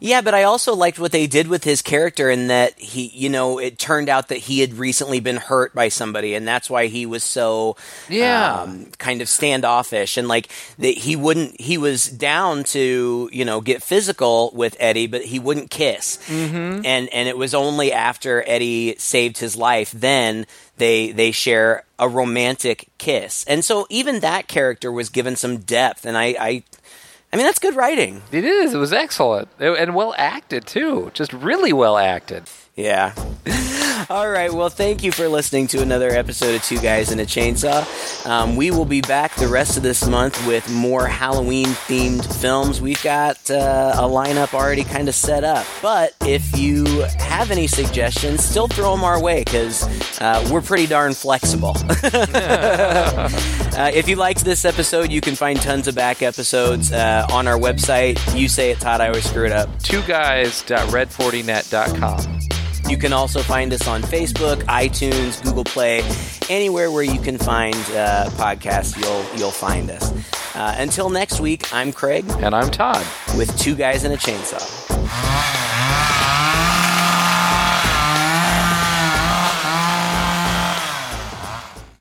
Yeah, but I also liked what they did with his character in that he, you know, it turned out that he had recently been hurt by somebody, and that's why he was so, Yeah. um, kind of standoffish, and like that he wouldn't, he was down to, you know, get physical with Eddie, but he wouldn't kiss, mm-hmm. and and it was only after Eddie saved his life then they they share a romantic kiss, and so even that character was given some depth, and I. I I mean, that's good writing. It is. It was excellent and well acted too. Just really well acted. Yeah. All right. Well, thank you for listening to another episode of Two Guys and a Chainsaw. Um, we will be back the rest of this month with more Halloween themed films. We've got uh, a lineup already kind of set up. But if you have any suggestions, still throw them our way because uh, we're pretty darn flexible. <laughs> Uh, if you liked this episode, you can find tons of back episodes uh, on our website. You say it, Todd. I always screw it up. Two guys.red40net.com. You can also find us on Facebook, iTunes, Google Play, anywhere where you can find uh, podcasts. You'll you'll find us. Uh, until next week, I'm Craig And I'm Todd. with two guys and a chainsaw.